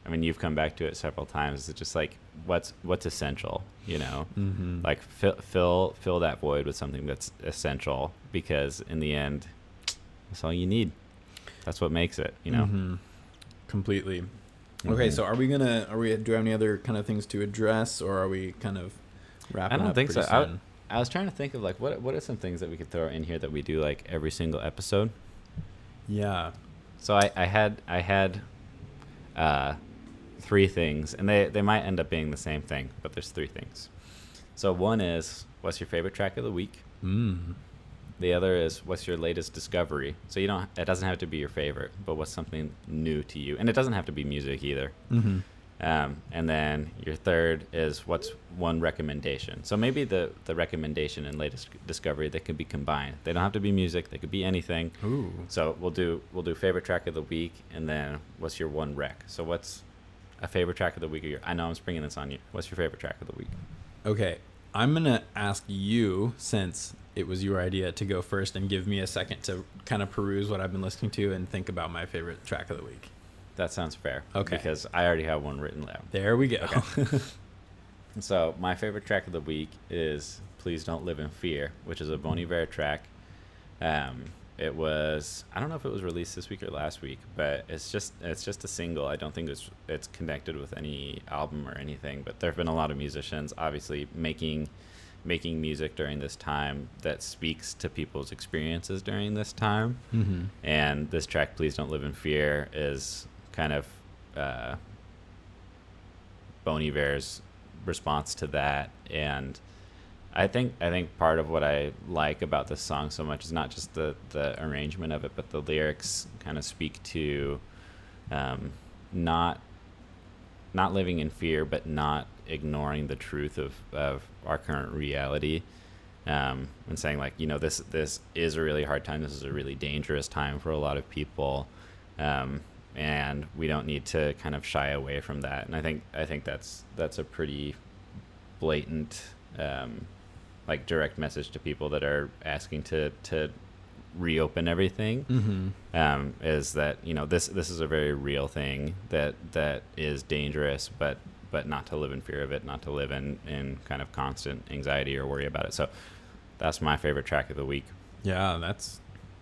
Speaker 1: I mean, you've come back to it several times. It's just like what's what's essential, you know,
Speaker 2: mm-hmm.
Speaker 1: like fill fill fill that void with something that's essential because in the end, that's all you need. That's what makes it, you know.
Speaker 2: Mhm. completely. Okay,
Speaker 1: Mhm.
Speaker 2: so are we gonna? Are we? Do we have any other kind of things to address, or are we kind of wrapping? Up?
Speaker 1: I don't think so. I. I was trying to think of like what what are some things that we could throw in here that we do like every single episode.
Speaker 2: Yeah.
Speaker 1: So I, I had I had uh, three things, and they, they might end up being the same thing, but there's three things. So one is what's your favorite track of the week.
Speaker 2: Mm.
Speaker 1: The other is what's your latest discovery. So you don't it doesn't have to be your favorite, but what's something new to you, and it doesn't have to be music either.
Speaker 2: Mm-hmm.
Speaker 1: Um, and then your third is what's one recommendation. So maybe the, the recommendation and latest discovery that could be combined. They don't have to be music. They could be anything.
Speaker 2: Ooh.
Speaker 1: So we'll do we'll do favorite track of the week, and then what's your one rec? So what's a favorite track of the week? Of your, I know I'm springing this on you. What's your favorite track of the week?
Speaker 2: Okay, I'm gonna ask you since it was your idea to go first and give me a second to kind of peruse what I've been listening to and think about my favorite track of the week.
Speaker 1: That sounds fair.
Speaker 2: Okay.
Speaker 1: Because I already have one written down.
Speaker 2: There we go. Okay.
Speaker 1: So my favorite track of the week is "Please Don't Live in Fear," which is a Bon Iver track. Um, it was I don't know if it was released this week or last week, but it's just it's just a single. I don't think it's it's connected with any album or anything. But there have been a lot of musicians, obviously making making music during this time that speaks to people's experiences during this time.
Speaker 2: mm-hmm.
Speaker 1: And this track, "Please Don't Live in Fear," is kind of uh, Bon Iver's response to that, and I think I think part of what I like about this song so much is not just the the arrangement of it, but the lyrics kind of speak to um, not not living in fear, but not ignoring the truth of of our current reality. Um, and saying like you know this this is a really hard time. This is a really dangerous time for a lot of people, um, and we don't need to kind of shy away from that. And I think I think that's that's a pretty blatant, um, like direct message to people that are asking to to reopen everything.
Speaker 2: Mm-hmm.
Speaker 1: Um, is that you know this this is a very real thing that that is dangerous, but but not to live in fear of it, not to live in in kind of constant anxiety or worry about it. So that's my favorite track of the week.
Speaker 2: Yeah, that's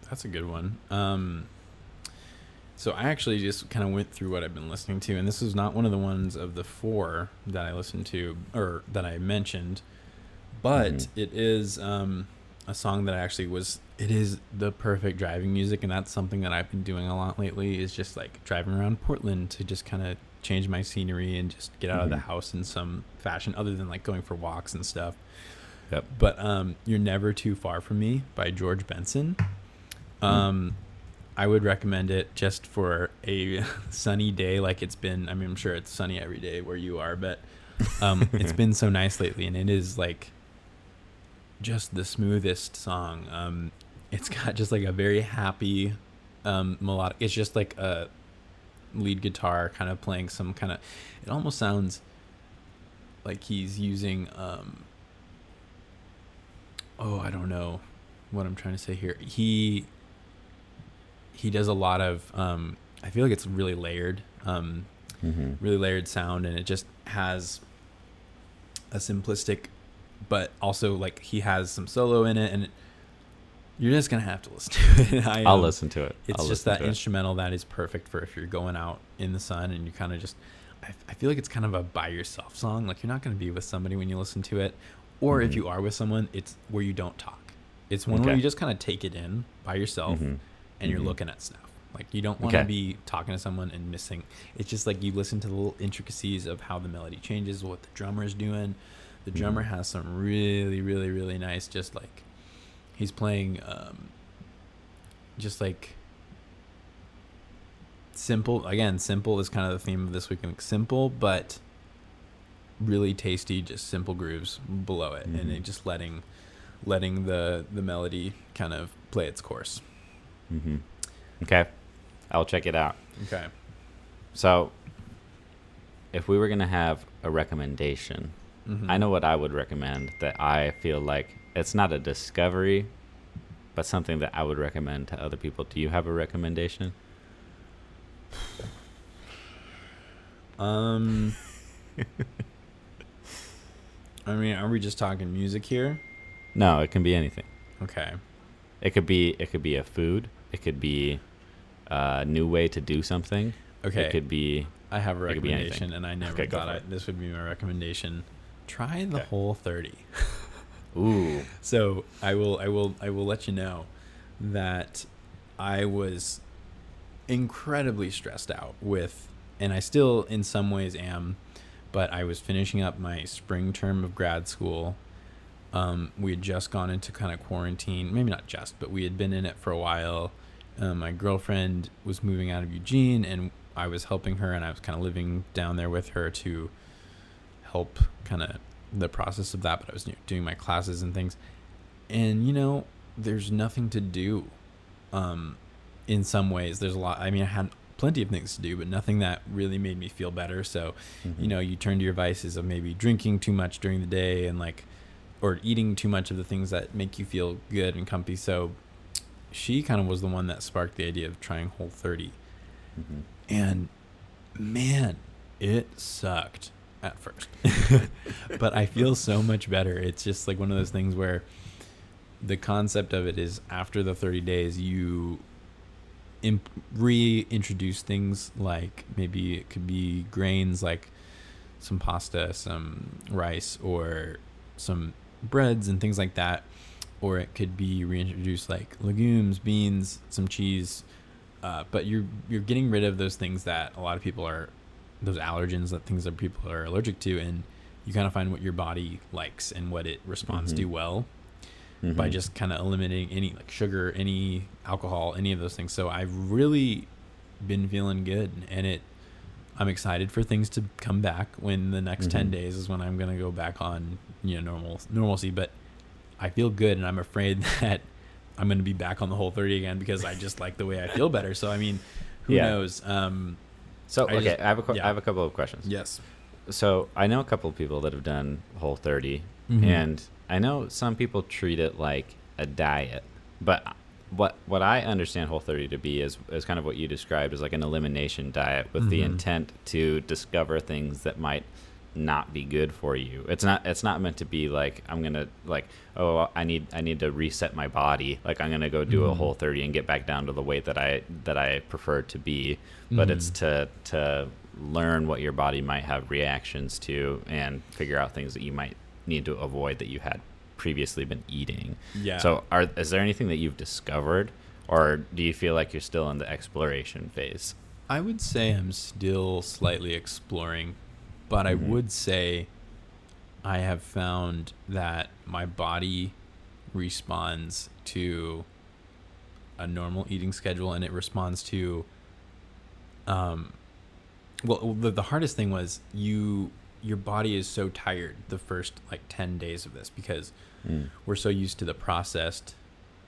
Speaker 2: that's a good one. Um, so I actually just kind of went through what I've been listening to, and this is not one of the ones of the four that I listened to or that I mentioned, but
Speaker 1: Mhm.
Speaker 2: it is um, a song that I actually was. It is the perfect driving music, and that's something that I've been doing a lot lately. Is just like driving around Portland to just kind of change my scenery and just get out of the
Speaker 1: Mhm.
Speaker 2: house in some fashion, other than like going for walks and stuff
Speaker 1: Yep.
Speaker 2: but um, "You're Never Too Far from Me" by George Benson. Um, I would recommend it just for a sunny day, like it's been. I mean, I'm sure it's sunny every day where you are, but um, it's been so nice lately, and it is like just the smoothest song. Um, it's got just like a very happy um, melodic. It's just like a lead guitar kind of playing some kind of. It almost sounds like he's using. Um, oh, I don't know what I'm trying to say here. He he does a lot of. Um, I feel like it's really layered. Um,
Speaker 1: Mm-hmm.
Speaker 2: really layered sound and it just has a simplistic but also like he has some solo in it and it, you're just gonna have to listen to it I,
Speaker 1: I'll
Speaker 2: um,
Speaker 1: listen to it.
Speaker 2: it's
Speaker 1: I'll
Speaker 2: just that
Speaker 1: to it.
Speaker 2: instrumental that is perfect for if you're going out in the sun and you kind of just I, I feel like it's kind of a by yourself song like you're not going to be with somebody when you listen to it or if
Speaker 1: Mhm.
Speaker 2: you are with someone it's where you don't talk it's one where you just kind of take it in by yourself
Speaker 1: Mhm.
Speaker 2: And you're
Speaker 1: Mhm.
Speaker 2: looking at stuff. Like you don't want to
Speaker 1: Okay.
Speaker 2: be talking to someone and missing. It's just like you listen to the little intricacies of how the melody changes, what the drummer is doing. The drummer
Speaker 1: Mhm.
Speaker 2: has some really, really, really nice. Just like he's playing, um, just like simple. Again, simple is kind of the theme of this week. Like simple, but really tasty, just simple grooves below it, and
Speaker 1: Mhm.
Speaker 2: it just letting letting the the melody kind of play its course.
Speaker 1: Hmm Okay, I'll check it out.
Speaker 2: Okay.
Speaker 1: So, if we were gonna have a recommendation,
Speaker 2: Mhm.
Speaker 1: I know what I would recommend that I feel like it's not a discovery, but something that I would recommend to other people. Do you have a recommendation?
Speaker 2: Um. I mean, are we just talking music here?
Speaker 1: No, it can be anything.
Speaker 2: Okay.
Speaker 1: It could be it could be a food. It could be uh, a new way to do something.
Speaker 2: Okay.
Speaker 1: It could be
Speaker 2: I have a recommendation, and I never
Speaker 1: Okay,
Speaker 2: thought I,
Speaker 1: it.
Speaker 2: this would be my recommendation. Try the
Speaker 1: Okay.
Speaker 2: whole thirty.
Speaker 1: ooh.
Speaker 2: So I will, I will, I will let you know that I was incredibly stressed out with, and I still, in some ways, am. But I was finishing up my spring term of grad school. Um, we had just gone into kind of quarantine, maybe not just, but we had been in it for a while. Um, my girlfriend was moving out of Eugene, and I was helping her, and I was kind of living down there with her to help kind of the process of that. But I was you know, doing my classes and things, and you know, there's nothing to do. Um, in some ways, there's a lot. I mean, I had plenty of things to do, but nothing that really made me feel better. So, you know, you turn to your vices of maybe drinking too much during the day and like, or eating too much of the things that make you feel good and comfy. So, she kind of was the one that sparked the idea of trying Whole 30.
Speaker 1: Mhm.
Speaker 2: And man, it sucked at first. but I feel so much better. It's just like one of those things where the concept of it is after the 30 days, you imp- reintroduce things like maybe it could be grains like some pasta, some rice, or some breads and things like that. Or it could be reintroduced like legumes, beans, some cheese. Uh, but you're you're getting rid of those things that a lot of people are, those allergens, that things that people are allergic to, and you kind of find what your body likes and what it responds
Speaker 1: Mhm.
Speaker 2: to well by
Speaker 1: Mhm.
Speaker 2: just kind of eliminating any like sugar, any alcohol, any of those things. So I've really been feeling good, and it. I'm excited for things to come back when the next ten
Speaker 1: Mhm.
Speaker 2: days is when I'm gonna go back on you know normal normalcy. But I feel good, and I'm afraid that I'm gonna be back on the whole 30 again because I just like the way I feel better. So I mean, who
Speaker 1: Yeah.
Speaker 2: knows? Um,
Speaker 1: So
Speaker 2: I
Speaker 1: okay,
Speaker 2: just-
Speaker 1: I have a
Speaker 2: yeah.
Speaker 1: I have a couple of questions.
Speaker 2: yes.
Speaker 1: So I know a couple of people that have done Whole 30,
Speaker 2: Mhm.
Speaker 1: and I know some people treat it like a diet. But what what I understand Whole 30 to be is is kind of what you described as like an elimination diet with the
Speaker 2: Mhm.
Speaker 1: intent to discover things that might not be good for you. It's not it's not meant to be like I'm going to like oh I need I need to reset my body. Like I'm going to go do a
Speaker 2: Mhm.
Speaker 1: Whole 30 and get back down to the weight that I that I prefer to be. But it's
Speaker 2: Mhm.
Speaker 1: to to learn what your body might have reactions to and figure out things that you might need to avoid that you had previously been eating.
Speaker 2: Yeah.
Speaker 1: So, are is there anything that you've discovered, or do you feel like you're still in the exploration phase?
Speaker 2: I would say I'm still slightly exploring, but I
Speaker 1: Mhm.
Speaker 2: would say I have found that my body responds to a normal eating schedule and it responds to um well the, the hardest thing was you your body is so tired the first like 10 days of this because
Speaker 1: Mm.
Speaker 2: we're so used to the processed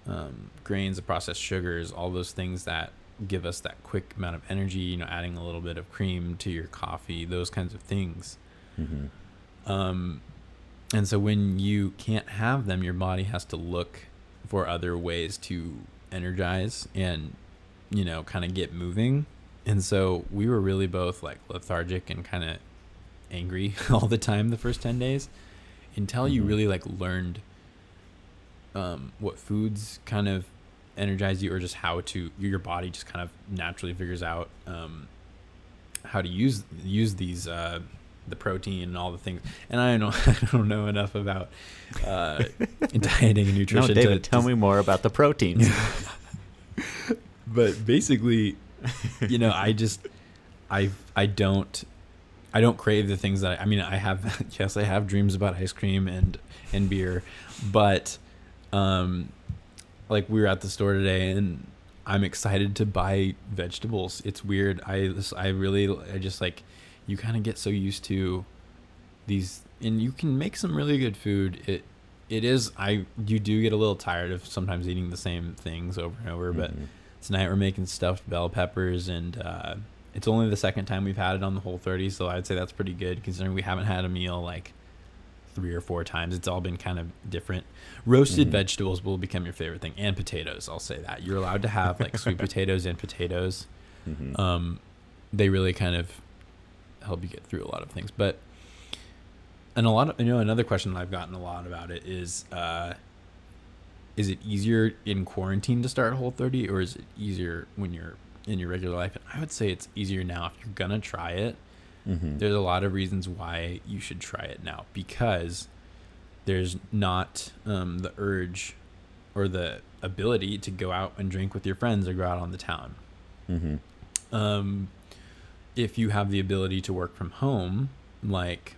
Speaker 2: um, grains, the processed sugars, all those things that give us that quick amount of energy. You know, adding a little bit of cream to your coffee, those kinds of things.
Speaker 1: hmm
Speaker 2: Um, and so when you can't have them, your body has to look for other ways to energize and you know kind of get moving. And so we were really both like lethargic and kind of angry all the time the first 10 days until you
Speaker 1: Mhm.
Speaker 2: really like learned um, what foods kind of energize you or just how to your body just kind of naturally figures out um, how to use use these uh, the protein and all the things and i don't i don't know enough about uh, dieting and
Speaker 1: No,
Speaker 2: nutrition
Speaker 1: David,
Speaker 2: to,
Speaker 1: tell
Speaker 2: to-
Speaker 1: me more about the proteins.
Speaker 2: but basically you know i just i i don't i don't crave the things that I, I mean i have yes i have dreams about ice cream and and beer but um like we were at the store today and i'm excited to buy vegetables it's weird i i really i just like you kind of get so used to these and you can make some really good food. It it is I you do get a little tired of sometimes eating the same things over and over, but
Speaker 1: Mhm.
Speaker 2: tonight we're making stuffed bell peppers and uh, it's only the second time we've had it on the whole 30 so i'd say that's pretty good considering we haven't had a meal like three or four times it's all been kind of different roasted
Speaker 1: Mhm.
Speaker 2: vegetables will become your favorite thing and potatoes i'll say that you're allowed to have like sweet potatoes and potatoes
Speaker 1: Mhm.
Speaker 2: um, they really kind of help you get through a lot of things. But and a lot of you know another question that I've gotten a lot about it is uh, is it easier in quarantine to start Whole 30 or is it easier when you're in your regular life? And I would say it's easier now if you're gonna try it.
Speaker 1: Mhm.
Speaker 2: There's a lot of reasons why you should try it now because there's not um, the urge or the ability to go out and drink with your friends or go out on the town
Speaker 1: Mhm.
Speaker 2: um, if you have the ability to work from home, like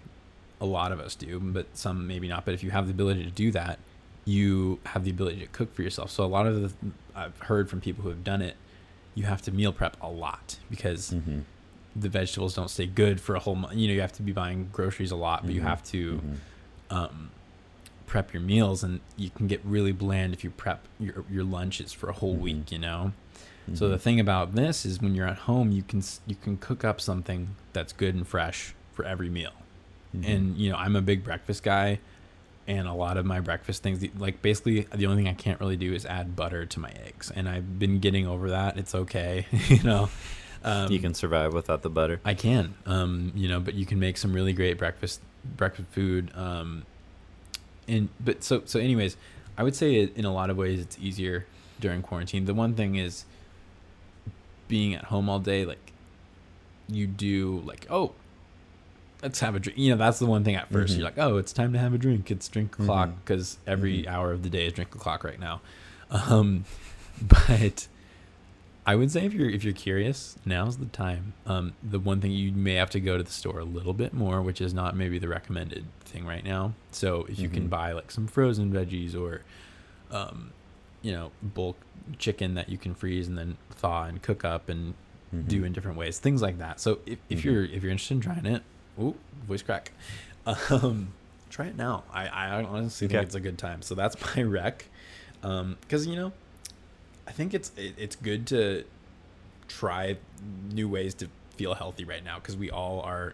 Speaker 2: a lot of us do, but some maybe not. But if you have the ability to do that, you have the ability to cook for yourself. So a lot of the I've heard from people who have done it, you have to meal prep a lot because
Speaker 1: Mhm.
Speaker 2: the vegetables don't stay good for a whole month. You know, you have to be buying groceries a lot, but you
Speaker 1: Mhm.
Speaker 2: have to
Speaker 1: Mhm.
Speaker 2: um, prep your meals, and you can get really bland if you prep your your lunches for a whole
Speaker 1: Mhm.
Speaker 2: week. You know. So
Speaker 1: Mhm.
Speaker 2: the thing about this is when you're at home, you can you can cook up something that's good and fresh for every meal.
Speaker 1: Mhm.
Speaker 2: And you know, I'm a big breakfast guy, and a lot of my breakfast things, like basically, the only thing I can't really do is add butter to my eggs, and I've been getting over that. It's okay, you know. Um,
Speaker 1: you can survive without the butter.
Speaker 2: I can, um, you know, but you can make some really great breakfast breakfast food. Um, and but so so anyways, I would say in a lot of ways it's easier during quarantine. The one thing is being at home all day, like you do like oh. Let's have a drink. You know, that's the one thing at 1st
Speaker 1: Mhm.
Speaker 2: You're like, oh, it's time to have a drink. It's drink o'clock
Speaker 1: Mhm.
Speaker 2: because every
Speaker 1: Mhm.
Speaker 2: hour of the day is drink o'clock right now. Um, but I would say if you're if you're curious, now's the time. Um, the one thing you may have to go to the store a little bit more, which is not maybe the recommended thing right now. So if you can
Speaker 1: Mhm.
Speaker 2: buy like some frozen veggies or, um, you know, bulk chicken that you can freeze and then thaw and cook up and do
Speaker 1: Mhm.
Speaker 2: in different ways, things like that. So if, if you're if you're interested in trying it, ooh, voice crack, um, try it now. I I honestly think it's a good time. So that's my rec, because you know, I think it's it, it's good to try new ways to feel healthy right now because we all are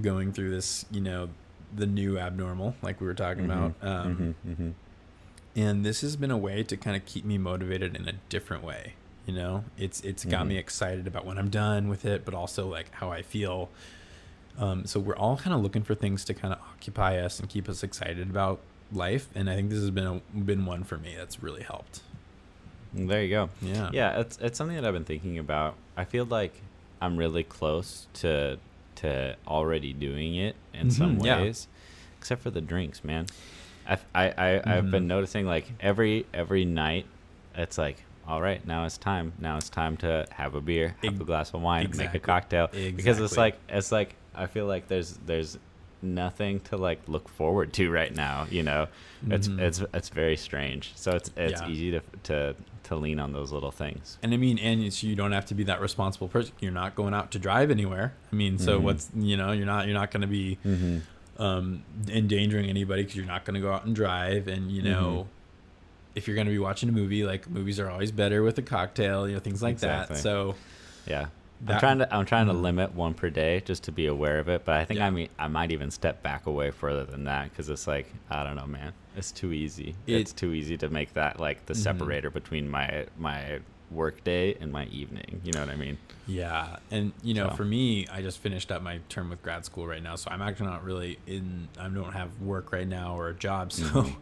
Speaker 2: going through this, you know, the new abnormal, like we were talking
Speaker 1: Mhm.
Speaker 2: about. Um,
Speaker 1: Mhm. Mhm.
Speaker 2: and this has been a way to kind of keep me motivated in a different way you know it's it's got me excited about when i'm done with it but also like how i feel um, so we're all kind of looking for things to kind of occupy us and keep us excited about life and i think this has been a, been one for me that's really helped
Speaker 1: There you go.
Speaker 2: yeah
Speaker 1: Yeah, it's it's something that I've been thinking about. I feel like I'm really close to to already doing it in some
Speaker 2: Mhm, yeah.
Speaker 1: ways, except for the drinks, man. I've, I I I've been
Speaker 2: Mhm.
Speaker 1: noticing like every every night, it's like. All right, now it's time. Now it's time to have a beer, have a glass of wine, make a cocktail. Because it's like it's like I feel like there's there's nothing to like look forward to right now. You know, it's
Speaker 2: Mhm.
Speaker 1: it's it's very strange. So it's it's
Speaker 2: Yeah.
Speaker 1: easy to to to lean on those little things.
Speaker 2: and i mean and it's, you don't have to be that responsible person you're not going out to drive anywhere i mean so
Speaker 1: Mhm.
Speaker 2: what's you know you're not you're not going to be
Speaker 1: Mm-hmm.
Speaker 2: um, endangering anybody because you're not going to go out and drive. And you know,
Speaker 1: Mhm.
Speaker 2: if you're going to be watching a movie, like movies are always better with a cocktail, you know, things like
Speaker 1: Exactly.
Speaker 2: that. So
Speaker 1: Yeah.
Speaker 2: That-
Speaker 1: I'm trying to I'm trying to
Speaker 2: Mhm.
Speaker 1: limit one per day just to be aware of it, but I think
Speaker 2: Yeah.
Speaker 1: I mean I might even step back away further than that because it's like I don't know, man, it's too easy. it's too easy to make that like the
Speaker 2: Mhm.
Speaker 1: separator between my my work day and my evening. You know what I mean?
Speaker 2: yeah, and you know,
Speaker 1: So.
Speaker 2: for me, I just finished up my term with grad school right now, so I'm actually not really in. I don't have work right now or a job, so.
Speaker 1: Mhm.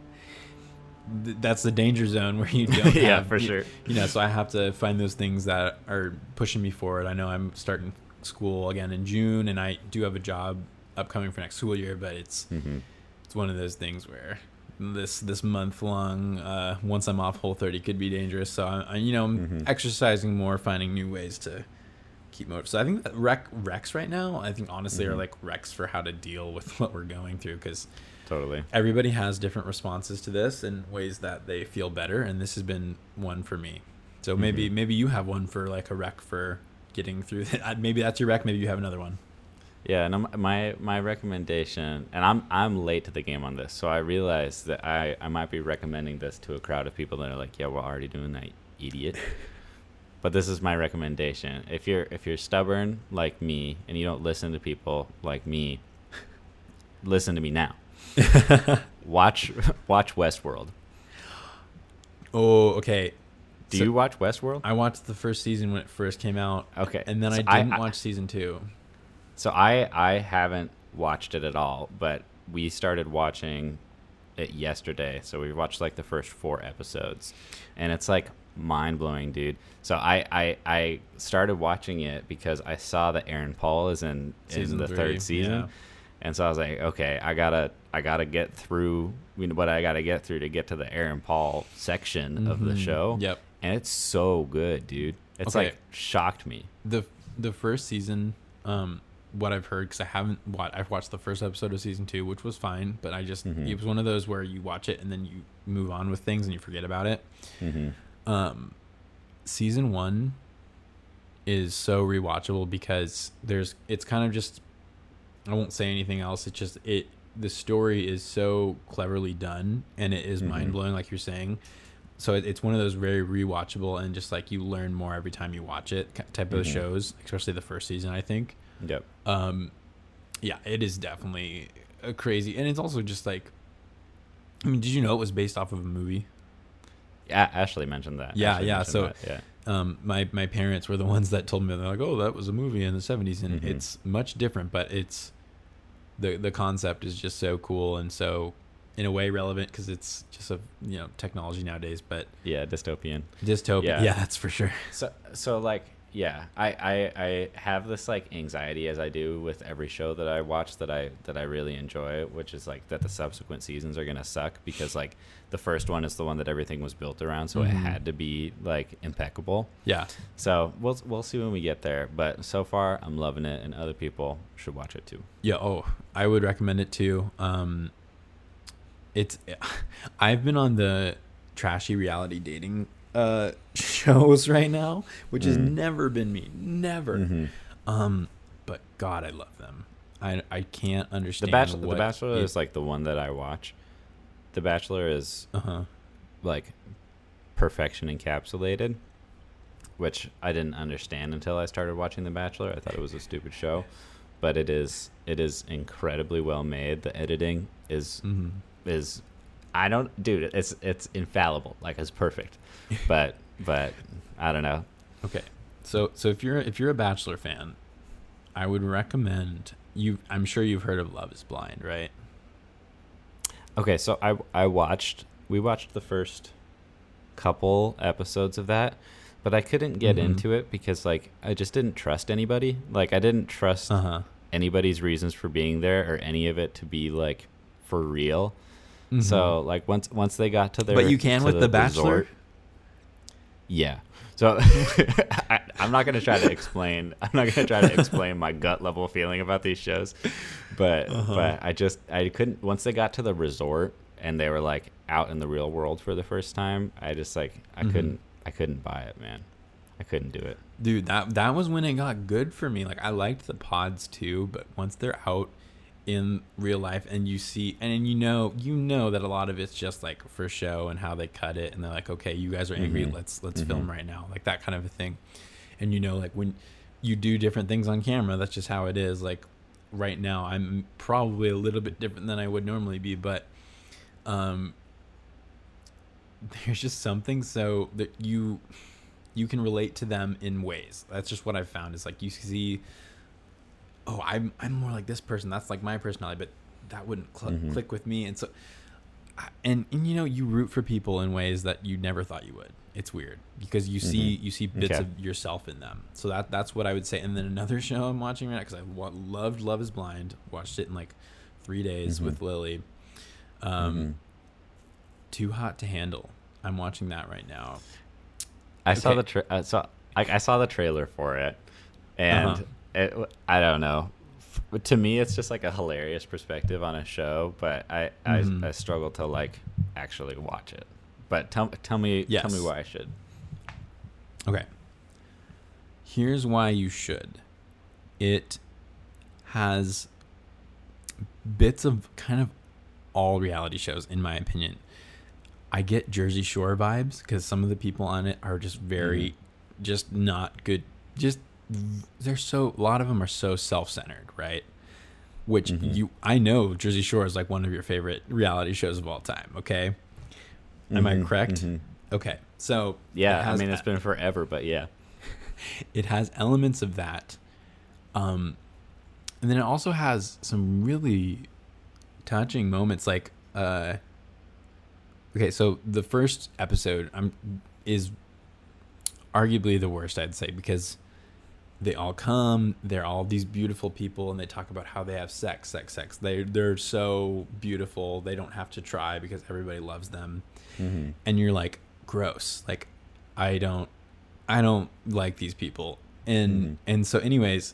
Speaker 2: Th- That's the danger zone where you don't.
Speaker 1: Yeah,
Speaker 2: have-
Speaker 1: for
Speaker 2: you-
Speaker 1: sure.
Speaker 2: You know, so I have to find those things that are pushing me forward. I know I'm starting school again in June, and I do have a job upcoming for next school year, but it's
Speaker 1: Mm-hmm.
Speaker 2: it's one of those things where this this month long uh, once I'm off Whole 30 could be dangerous. So I, I you know I'm
Speaker 1: Mhm.
Speaker 2: exercising more, finding new ways to keep motivated. So I think that rec recs right now, I think honestly are
Speaker 1: Mhm.
Speaker 2: like recs for how to deal with what we're going through because
Speaker 1: Totally.
Speaker 2: everybody has different responses to this and ways that they feel better, and this has been one for me. So maybe
Speaker 1: Mhm.
Speaker 2: maybe you have one for like a rec for getting through that. Maybe that's your rec. Maybe you have another one.
Speaker 1: Yeah, no, my my recommendation, and I'm I'm late to the game on this, so I realize that I I might be recommending this to a crowd of people that are like, yeah, we're already doing that, idiot. but this is my recommendation. If you're if you're stubborn like me and you don't listen to people like me, listen to me now. watch watch Westworld.
Speaker 2: Oh, okay.
Speaker 1: Do
Speaker 2: So-
Speaker 1: you watch Westworld?
Speaker 2: I watched the first season when it first came out,
Speaker 1: Okay,
Speaker 2: and then
Speaker 1: so
Speaker 2: I didn't
Speaker 1: I-
Speaker 2: watch season two.
Speaker 1: So I I haven't watched it at all, but we started watching it yesterday. So we watched like the first four episodes, and it's like mind blowing, dude. So I, I I started watching it because I saw that Aaron Paul is in
Speaker 2: Season
Speaker 1: in the third season,
Speaker 2: yeah.
Speaker 1: And so I was like, okay, I gotta I gotta get through you know, what I gotta get through to get to the Aaron Paul section of the
Speaker 2: Mhm.
Speaker 1: show.
Speaker 2: Yep.
Speaker 1: and it's so good, dude. It's
Speaker 2: Okay.
Speaker 1: like shocked me.
Speaker 2: the The first season, um, what I've heard because I haven't watched. I've watched the first episode of season two, which was fine, but I just
Speaker 1: Mhm.
Speaker 2: it was one of those where you watch it and then you move on with things and you forget about it.
Speaker 1: Mm-hmm.
Speaker 2: Um, season one is so rewatchable because there's it's kind of just I won't say anything else. It's just it the story is so cleverly done and it is
Speaker 1: Mhm.
Speaker 2: mind blowing, like you're saying. So it, it's one of those very rewatchable and just like you learn more every time you watch it type of
Speaker 1: Mhm.
Speaker 2: shows, especially the first season. I think.
Speaker 1: Yep.
Speaker 2: Um, yeah, it is definitely a crazy, and it's also just like. I mean, did you know it was based off of a movie?
Speaker 1: Yeah, Ashley mentioned that.
Speaker 2: Yeah,
Speaker 1: Ashley
Speaker 2: yeah, so-
Speaker 1: that, yeah.
Speaker 2: um, my my parents were the ones that told me they're like, oh, that was a movie in the seventies, and
Speaker 1: Mhm.
Speaker 2: it's much different, but it's the the concept is just so cool and so in a way relevant because it's just a you know technology nowadays, but
Speaker 1: Yeah, dystopian.
Speaker 2: dystopia,
Speaker 1: Yeah.
Speaker 2: yeah, that's for sure.
Speaker 1: So so like yeah, I, I I have this like anxiety as I do with every show that I watch that I that I really enjoy, which is like that the subsequent seasons are gonna suck because like the first one is the one that everything was built around, so it
Speaker 2: Mhm.
Speaker 1: had to be like impeccable.
Speaker 2: Yeah,
Speaker 1: So we'll we'll see when we get there, but so far I'm loving it, and other people should watch it too.
Speaker 2: yeah. Oh, I would recommend it too. Um, it's I've been on the trashy reality dating uh shows right now, which has
Speaker 1: Mhm.
Speaker 2: never been me, never.
Speaker 1: Mm-hmm.
Speaker 2: Um, but God, I love them. I I can't understand. The.
Speaker 1: Bachelor, the Bachelor
Speaker 2: it-
Speaker 1: is like the one that I watch. The Bachelor is
Speaker 2: uh-huh.
Speaker 1: like perfection encapsulated, which I didn't understand until I started watching The Bachelor. I thought it was a stupid show, but it is it is incredibly well made. The editing is
Speaker 2: hmm
Speaker 1: is I don't dude, it's it's infallible. Like it's perfect. But but I don't know.
Speaker 2: Okay, so so if you're if you're a Bachelor fan, I would recommend you. I'm sure you've heard of Love Is Blind, right?
Speaker 1: Okay, so I I watched we watched the first couple episodes of that, but I couldn't get
Speaker 2: Mhm.
Speaker 1: into it because like I just didn't trust anybody. Like I didn't trust
Speaker 2: Uh huh.
Speaker 1: anybody's reasons for being there or any of it to be like for real. So like once once they got to their
Speaker 2: Mm-hmm. but you can with the, Bachelor.
Speaker 1: resort- yeah. So I, I'm not gonna try to explain. I'm not gonna try to explain my gut level feeling about these shows, but
Speaker 2: Uh-huh.
Speaker 1: but I just I couldn't. Once they got to the resort and they were like out in the real world for the first time, I just like I
Speaker 2: Mhm.
Speaker 1: couldn't I couldn't buy it, man. I couldn't do it.
Speaker 2: Dude, that that was when it got good for me. Like I liked the pods too, but once they're out in real life and you see and you know you know that a lot of it's just like for show and how they cut it and they're like, okay, you guys are angry,
Speaker 1: Mhm.
Speaker 2: let's let's
Speaker 1: Mhm.
Speaker 2: film right now, like that kind of a thing. And you know, like when you do different things on camera, that's just how it is. Like right now, I'm probably a little bit different than I would normally be, but um, there's just something so that you you can relate to them in ways. That's just what I've found. Is like you see, oh, I'm I'm more like this person. That's like my personality, but that wouldn't cl-
Speaker 1: Mhm.
Speaker 2: click with me. And so, and and you know, you root for people in ways that you never thought you would. It's weird because you see
Speaker 1: Mhm.
Speaker 2: you see bits
Speaker 1: Okay.
Speaker 2: of yourself in them. So that that's what I would say. And then another show I'm watching right now because I wa- loved Love Is Blind. Watched it in like three days
Speaker 1: Mhm.
Speaker 2: with Lily. Um,
Speaker 1: Mhm.
Speaker 2: Too Hot to Handle. I'm watching that right now.
Speaker 1: I saw the tra- I saw I, I saw the trailer for it, and
Speaker 2: Uh-huh.
Speaker 1: It I don't know. F- To me, it's just like a hilarious perspective on a show, but I
Speaker 2: Mhm.
Speaker 1: I, I struggle to like actually watch it. But tell tell me tell me why I should.
Speaker 2: Okay. Here's why you should. It has bits of kind of all reality shows, in my opinion. I get Jersey Shore vibes because some of the people on it are just very, just not good. Just they're so a lot of them are so self-centered, right? Which
Speaker 1: Mhm.
Speaker 2: you I know Jersey Shore is like one of your favorite reality shows of all time. Okay, am I
Speaker 1: Mhm,
Speaker 2: correct?
Speaker 1: mhm.
Speaker 2: Okay, so
Speaker 1: Yeah, I mean it's been forever, but yeah.
Speaker 2: it has elements of that um and then it also has some really touching moments like uh okay so the first episode um is arguably the worst i'd say because they all come they're all these beautiful people and they talk about how they have sex sex sex. They they're so beautiful they don't have to try because everybody loves them.
Speaker 1: Mhm.
Speaker 2: and you're like gross. Like i don't i don't like these people. And
Speaker 1: Mhm.
Speaker 2: and so anyways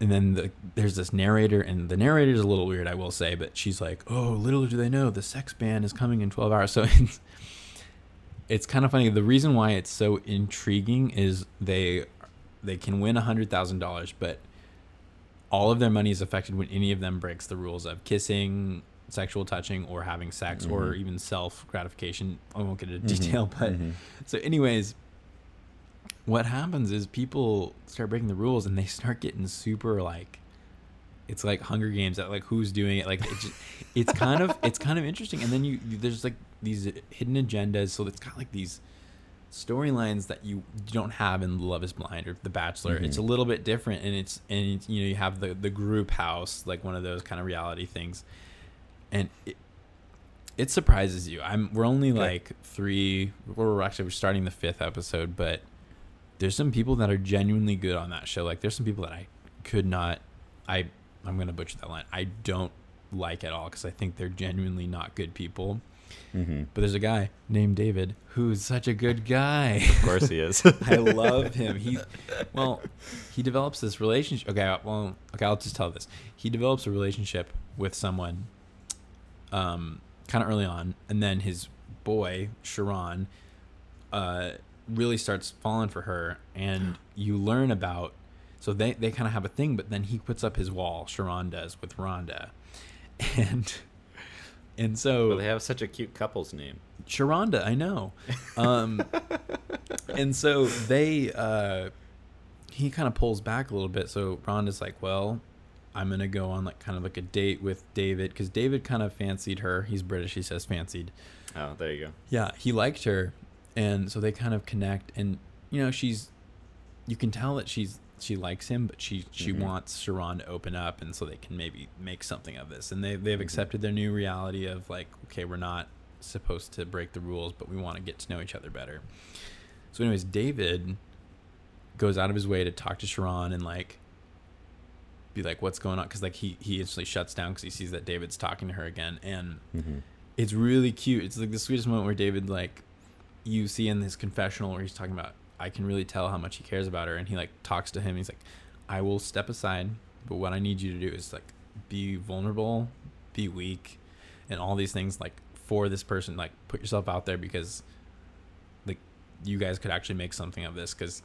Speaker 2: and then the, there's this narrator and the narrator is a little weird i will say but she's like oh little do they know the sex ban is coming in 12 hours. So it's it's kind of funny. The reason why it's so intriguing is they they can win a hundred thousand dollars but all of their money is affected when any of them breaks the rules of kissing sexual touching or having sex or
Speaker 1: Mhm.
Speaker 2: even self gratification i won't get into
Speaker 1: Mhm,
Speaker 2: detail but
Speaker 1: mhm.
Speaker 2: so, anyways, what happens is people start breaking the rules and they start getting super like, it's like Hunger Games at like who's doing it. Like, it just, it's kind of it's kind of interesting. And then you, there's like these hidden agendas. So it's kind got like these storylines that you don't have in Love Is Blind or The Bachelor. It's mm-hmm.
Speaker 1: a
Speaker 2: little bit different, and it's and it's, you know you have the the group house like one of those kind of reality things, and it, it surprises you. I'm we're only
Speaker 1: Okay.
Speaker 2: like three. We're actually we're starting the fifth episode, but there's some people that are genuinely good on that show. Like there's some people that I could not. I I'm gonna butcher that line. I don't like at all because I think they're genuinely not good people.
Speaker 1: Mhm.
Speaker 2: But there's a guy named David who's such a good guy.
Speaker 1: Of course he is.
Speaker 2: I love him. He, well, he develops this relationship. Okay, well, okay, I'll just tell this. He develops a relationship with someone, um, kind of early on, and then his boy Sharron, uh, really starts falling for her, and you learn about. So they they kind of have a thing, but then he puts up his wall. Sharron does with Rhonda, and and so
Speaker 1: Well, they have such a cute couple's name.
Speaker 2: Sharonda, I know. Um, and so they, uh, he kind of pulls back a little bit. So Rhonda's like, well, I'm going to go on like kind of like a date with David because David kind of fancied her. He's British. He says fancied.
Speaker 1: Oh, there you go.
Speaker 2: Yeah, he liked her. And so they kind of connect. And, you know, she's, you can tell that she's, she likes him, but she, she
Speaker 1: Mhm.
Speaker 2: wants Sharron to open up. And so they can maybe make something of this. And they, they've
Speaker 1: Mhm.
Speaker 2: accepted their new reality of like, okay, we're not supposed to break the rules, but we want to get to know each other better. So, anyways, David goes out of his way to talk to Sharron and like be like, "What's going on?" Because like he he instantly shuts down because he sees that David's talking to her again, and
Speaker 1: Mhm.
Speaker 2: it's really cute. It's like the sweetest moment where David like you see in his confessional where he's talking about I can really tell how much he cares about her, and he like talks to him. He's like, "I will step aside, but what I need you to do is like be vulnerable, be weak, and all these things like for this person. Like put yourself out there because like you guys could actually make something of this because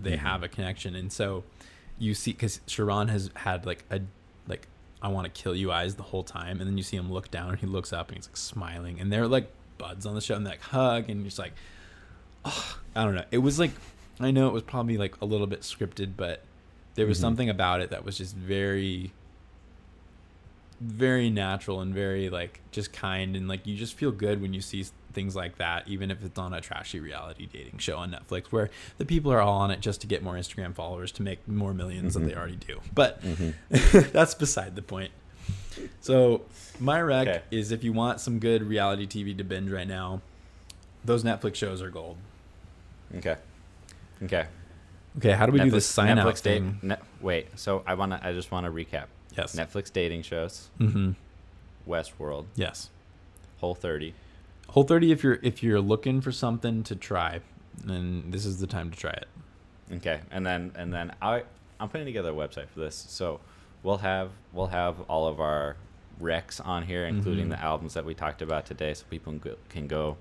Speaker 2: they
Speaker 1: Mhm.
Speaker 2: have a connection, and so you see because Sharron has had like a like I want to kill you eyes the whole time, and then you see him look down and he looks up and he's like smiling, and they're like buds on the show and they like hug and you're just like, oh, I don't know. It was like I know it was probably like a little bit scripted, but there was
Speaker 1: Mhm.
Speaker 2: something about it that was just very very natural and very like just kind and like you just feel good when you see things like that even if it's on a trashy reality dating show on Netflix where the people are all on it just to get more Instagram followers to make more 1000000s than they
Speaker 1: Mhm.
Speaker 2: already do but
Speaker 1: Mhm.
Speaker 2: that's beside the point so my rec
Speaker 1: Okay.
Speaker 2: is if you want some good reality TV to binge right now those Netflix shows are gold
Speaker 1: Okay. Okay.
Speaker 2: okay how do we do this sign out
Speaker 1: Netflix date.
Speaker 2: thing
Speaker 1: Ne- wait. So I wanna. I just wanna recap.
Speaker 2: yes
Speaker 1: Netflix dating shows.
Speaker 2: mm-hmm.
Speaker 1: Westworld.
Speaker 2: yes
Speaker 1: Whole 30.
Speaker 2: Whole 30 if you're if you're looking for something to try, then this is the time to try it.
Speaker 1: Okay, and then and then I I'm putting together a website for this, so we'll have we'll have all of our recs on here, including
Speaker 2: Mhm.
Speaker 1: the albums that we talked about today, so people can go, can go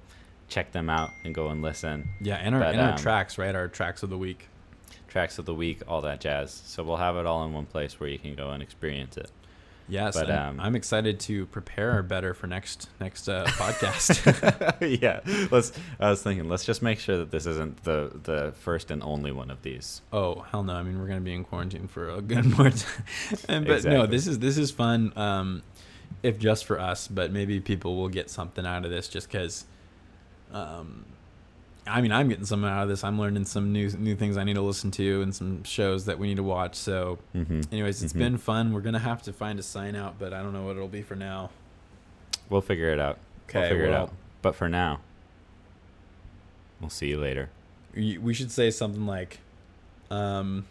Speaker 1: check them out and go and listen.
Speaker 2: Yeah, and our
Speaker 1: But,
Speaker 2: and our
Speaker 1: um,
Speaker 2: tracks, right? Our tracks of the week.
Speaker 1: tracks of the week, all that jazz. So we'll have it all in one place where you can go and experience it.
Speaker 2: Yes,
Speaker 1: But,
Speaker 2: I'm,
Speaker 1: um,
Speaker 2: I'm excited to prepare better for next next uh, podcast.
Speaker 1: yeah, let's. I was thinking, let's just make sure that this isn't the the first and only one of these.
Speaker 2: oh hell no! I mean, we're gonna be in quarantine for a good more time. but no, this is this is fun. Um, if just for us, but maybe people will get something out of this just because. Um, I mean, I'm getting something out of this. I'm learning some new new things I need to listen to and some shows that we need to watch. So,
Speaker 1: Mm-hmm.
Speaker 2: anyways, it's
Speaker 1: Mhm.
Speaker 2: been fun. We're gonna have to find a sign out, but I don't know what it'll be for now.
Speaker 1: We'll figure it out.
Speaker 2: Okay, we'll
Speaker 1: figure it out. But for now, we'll see you later.
Speaker 2: We should say something like um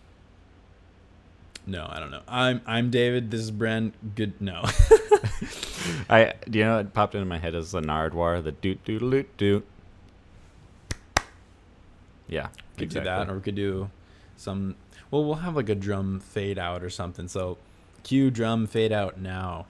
Speaker 2: no i don't know i'm i'm david this is Brenn good no
Speaker 1: I do you know what popped into my head is the Nardwuar, the doot doot doot doot. Yeah,
Speaker 2: could do that or we could do some well we'll have like a drum fade out or something. So cue drum fade out now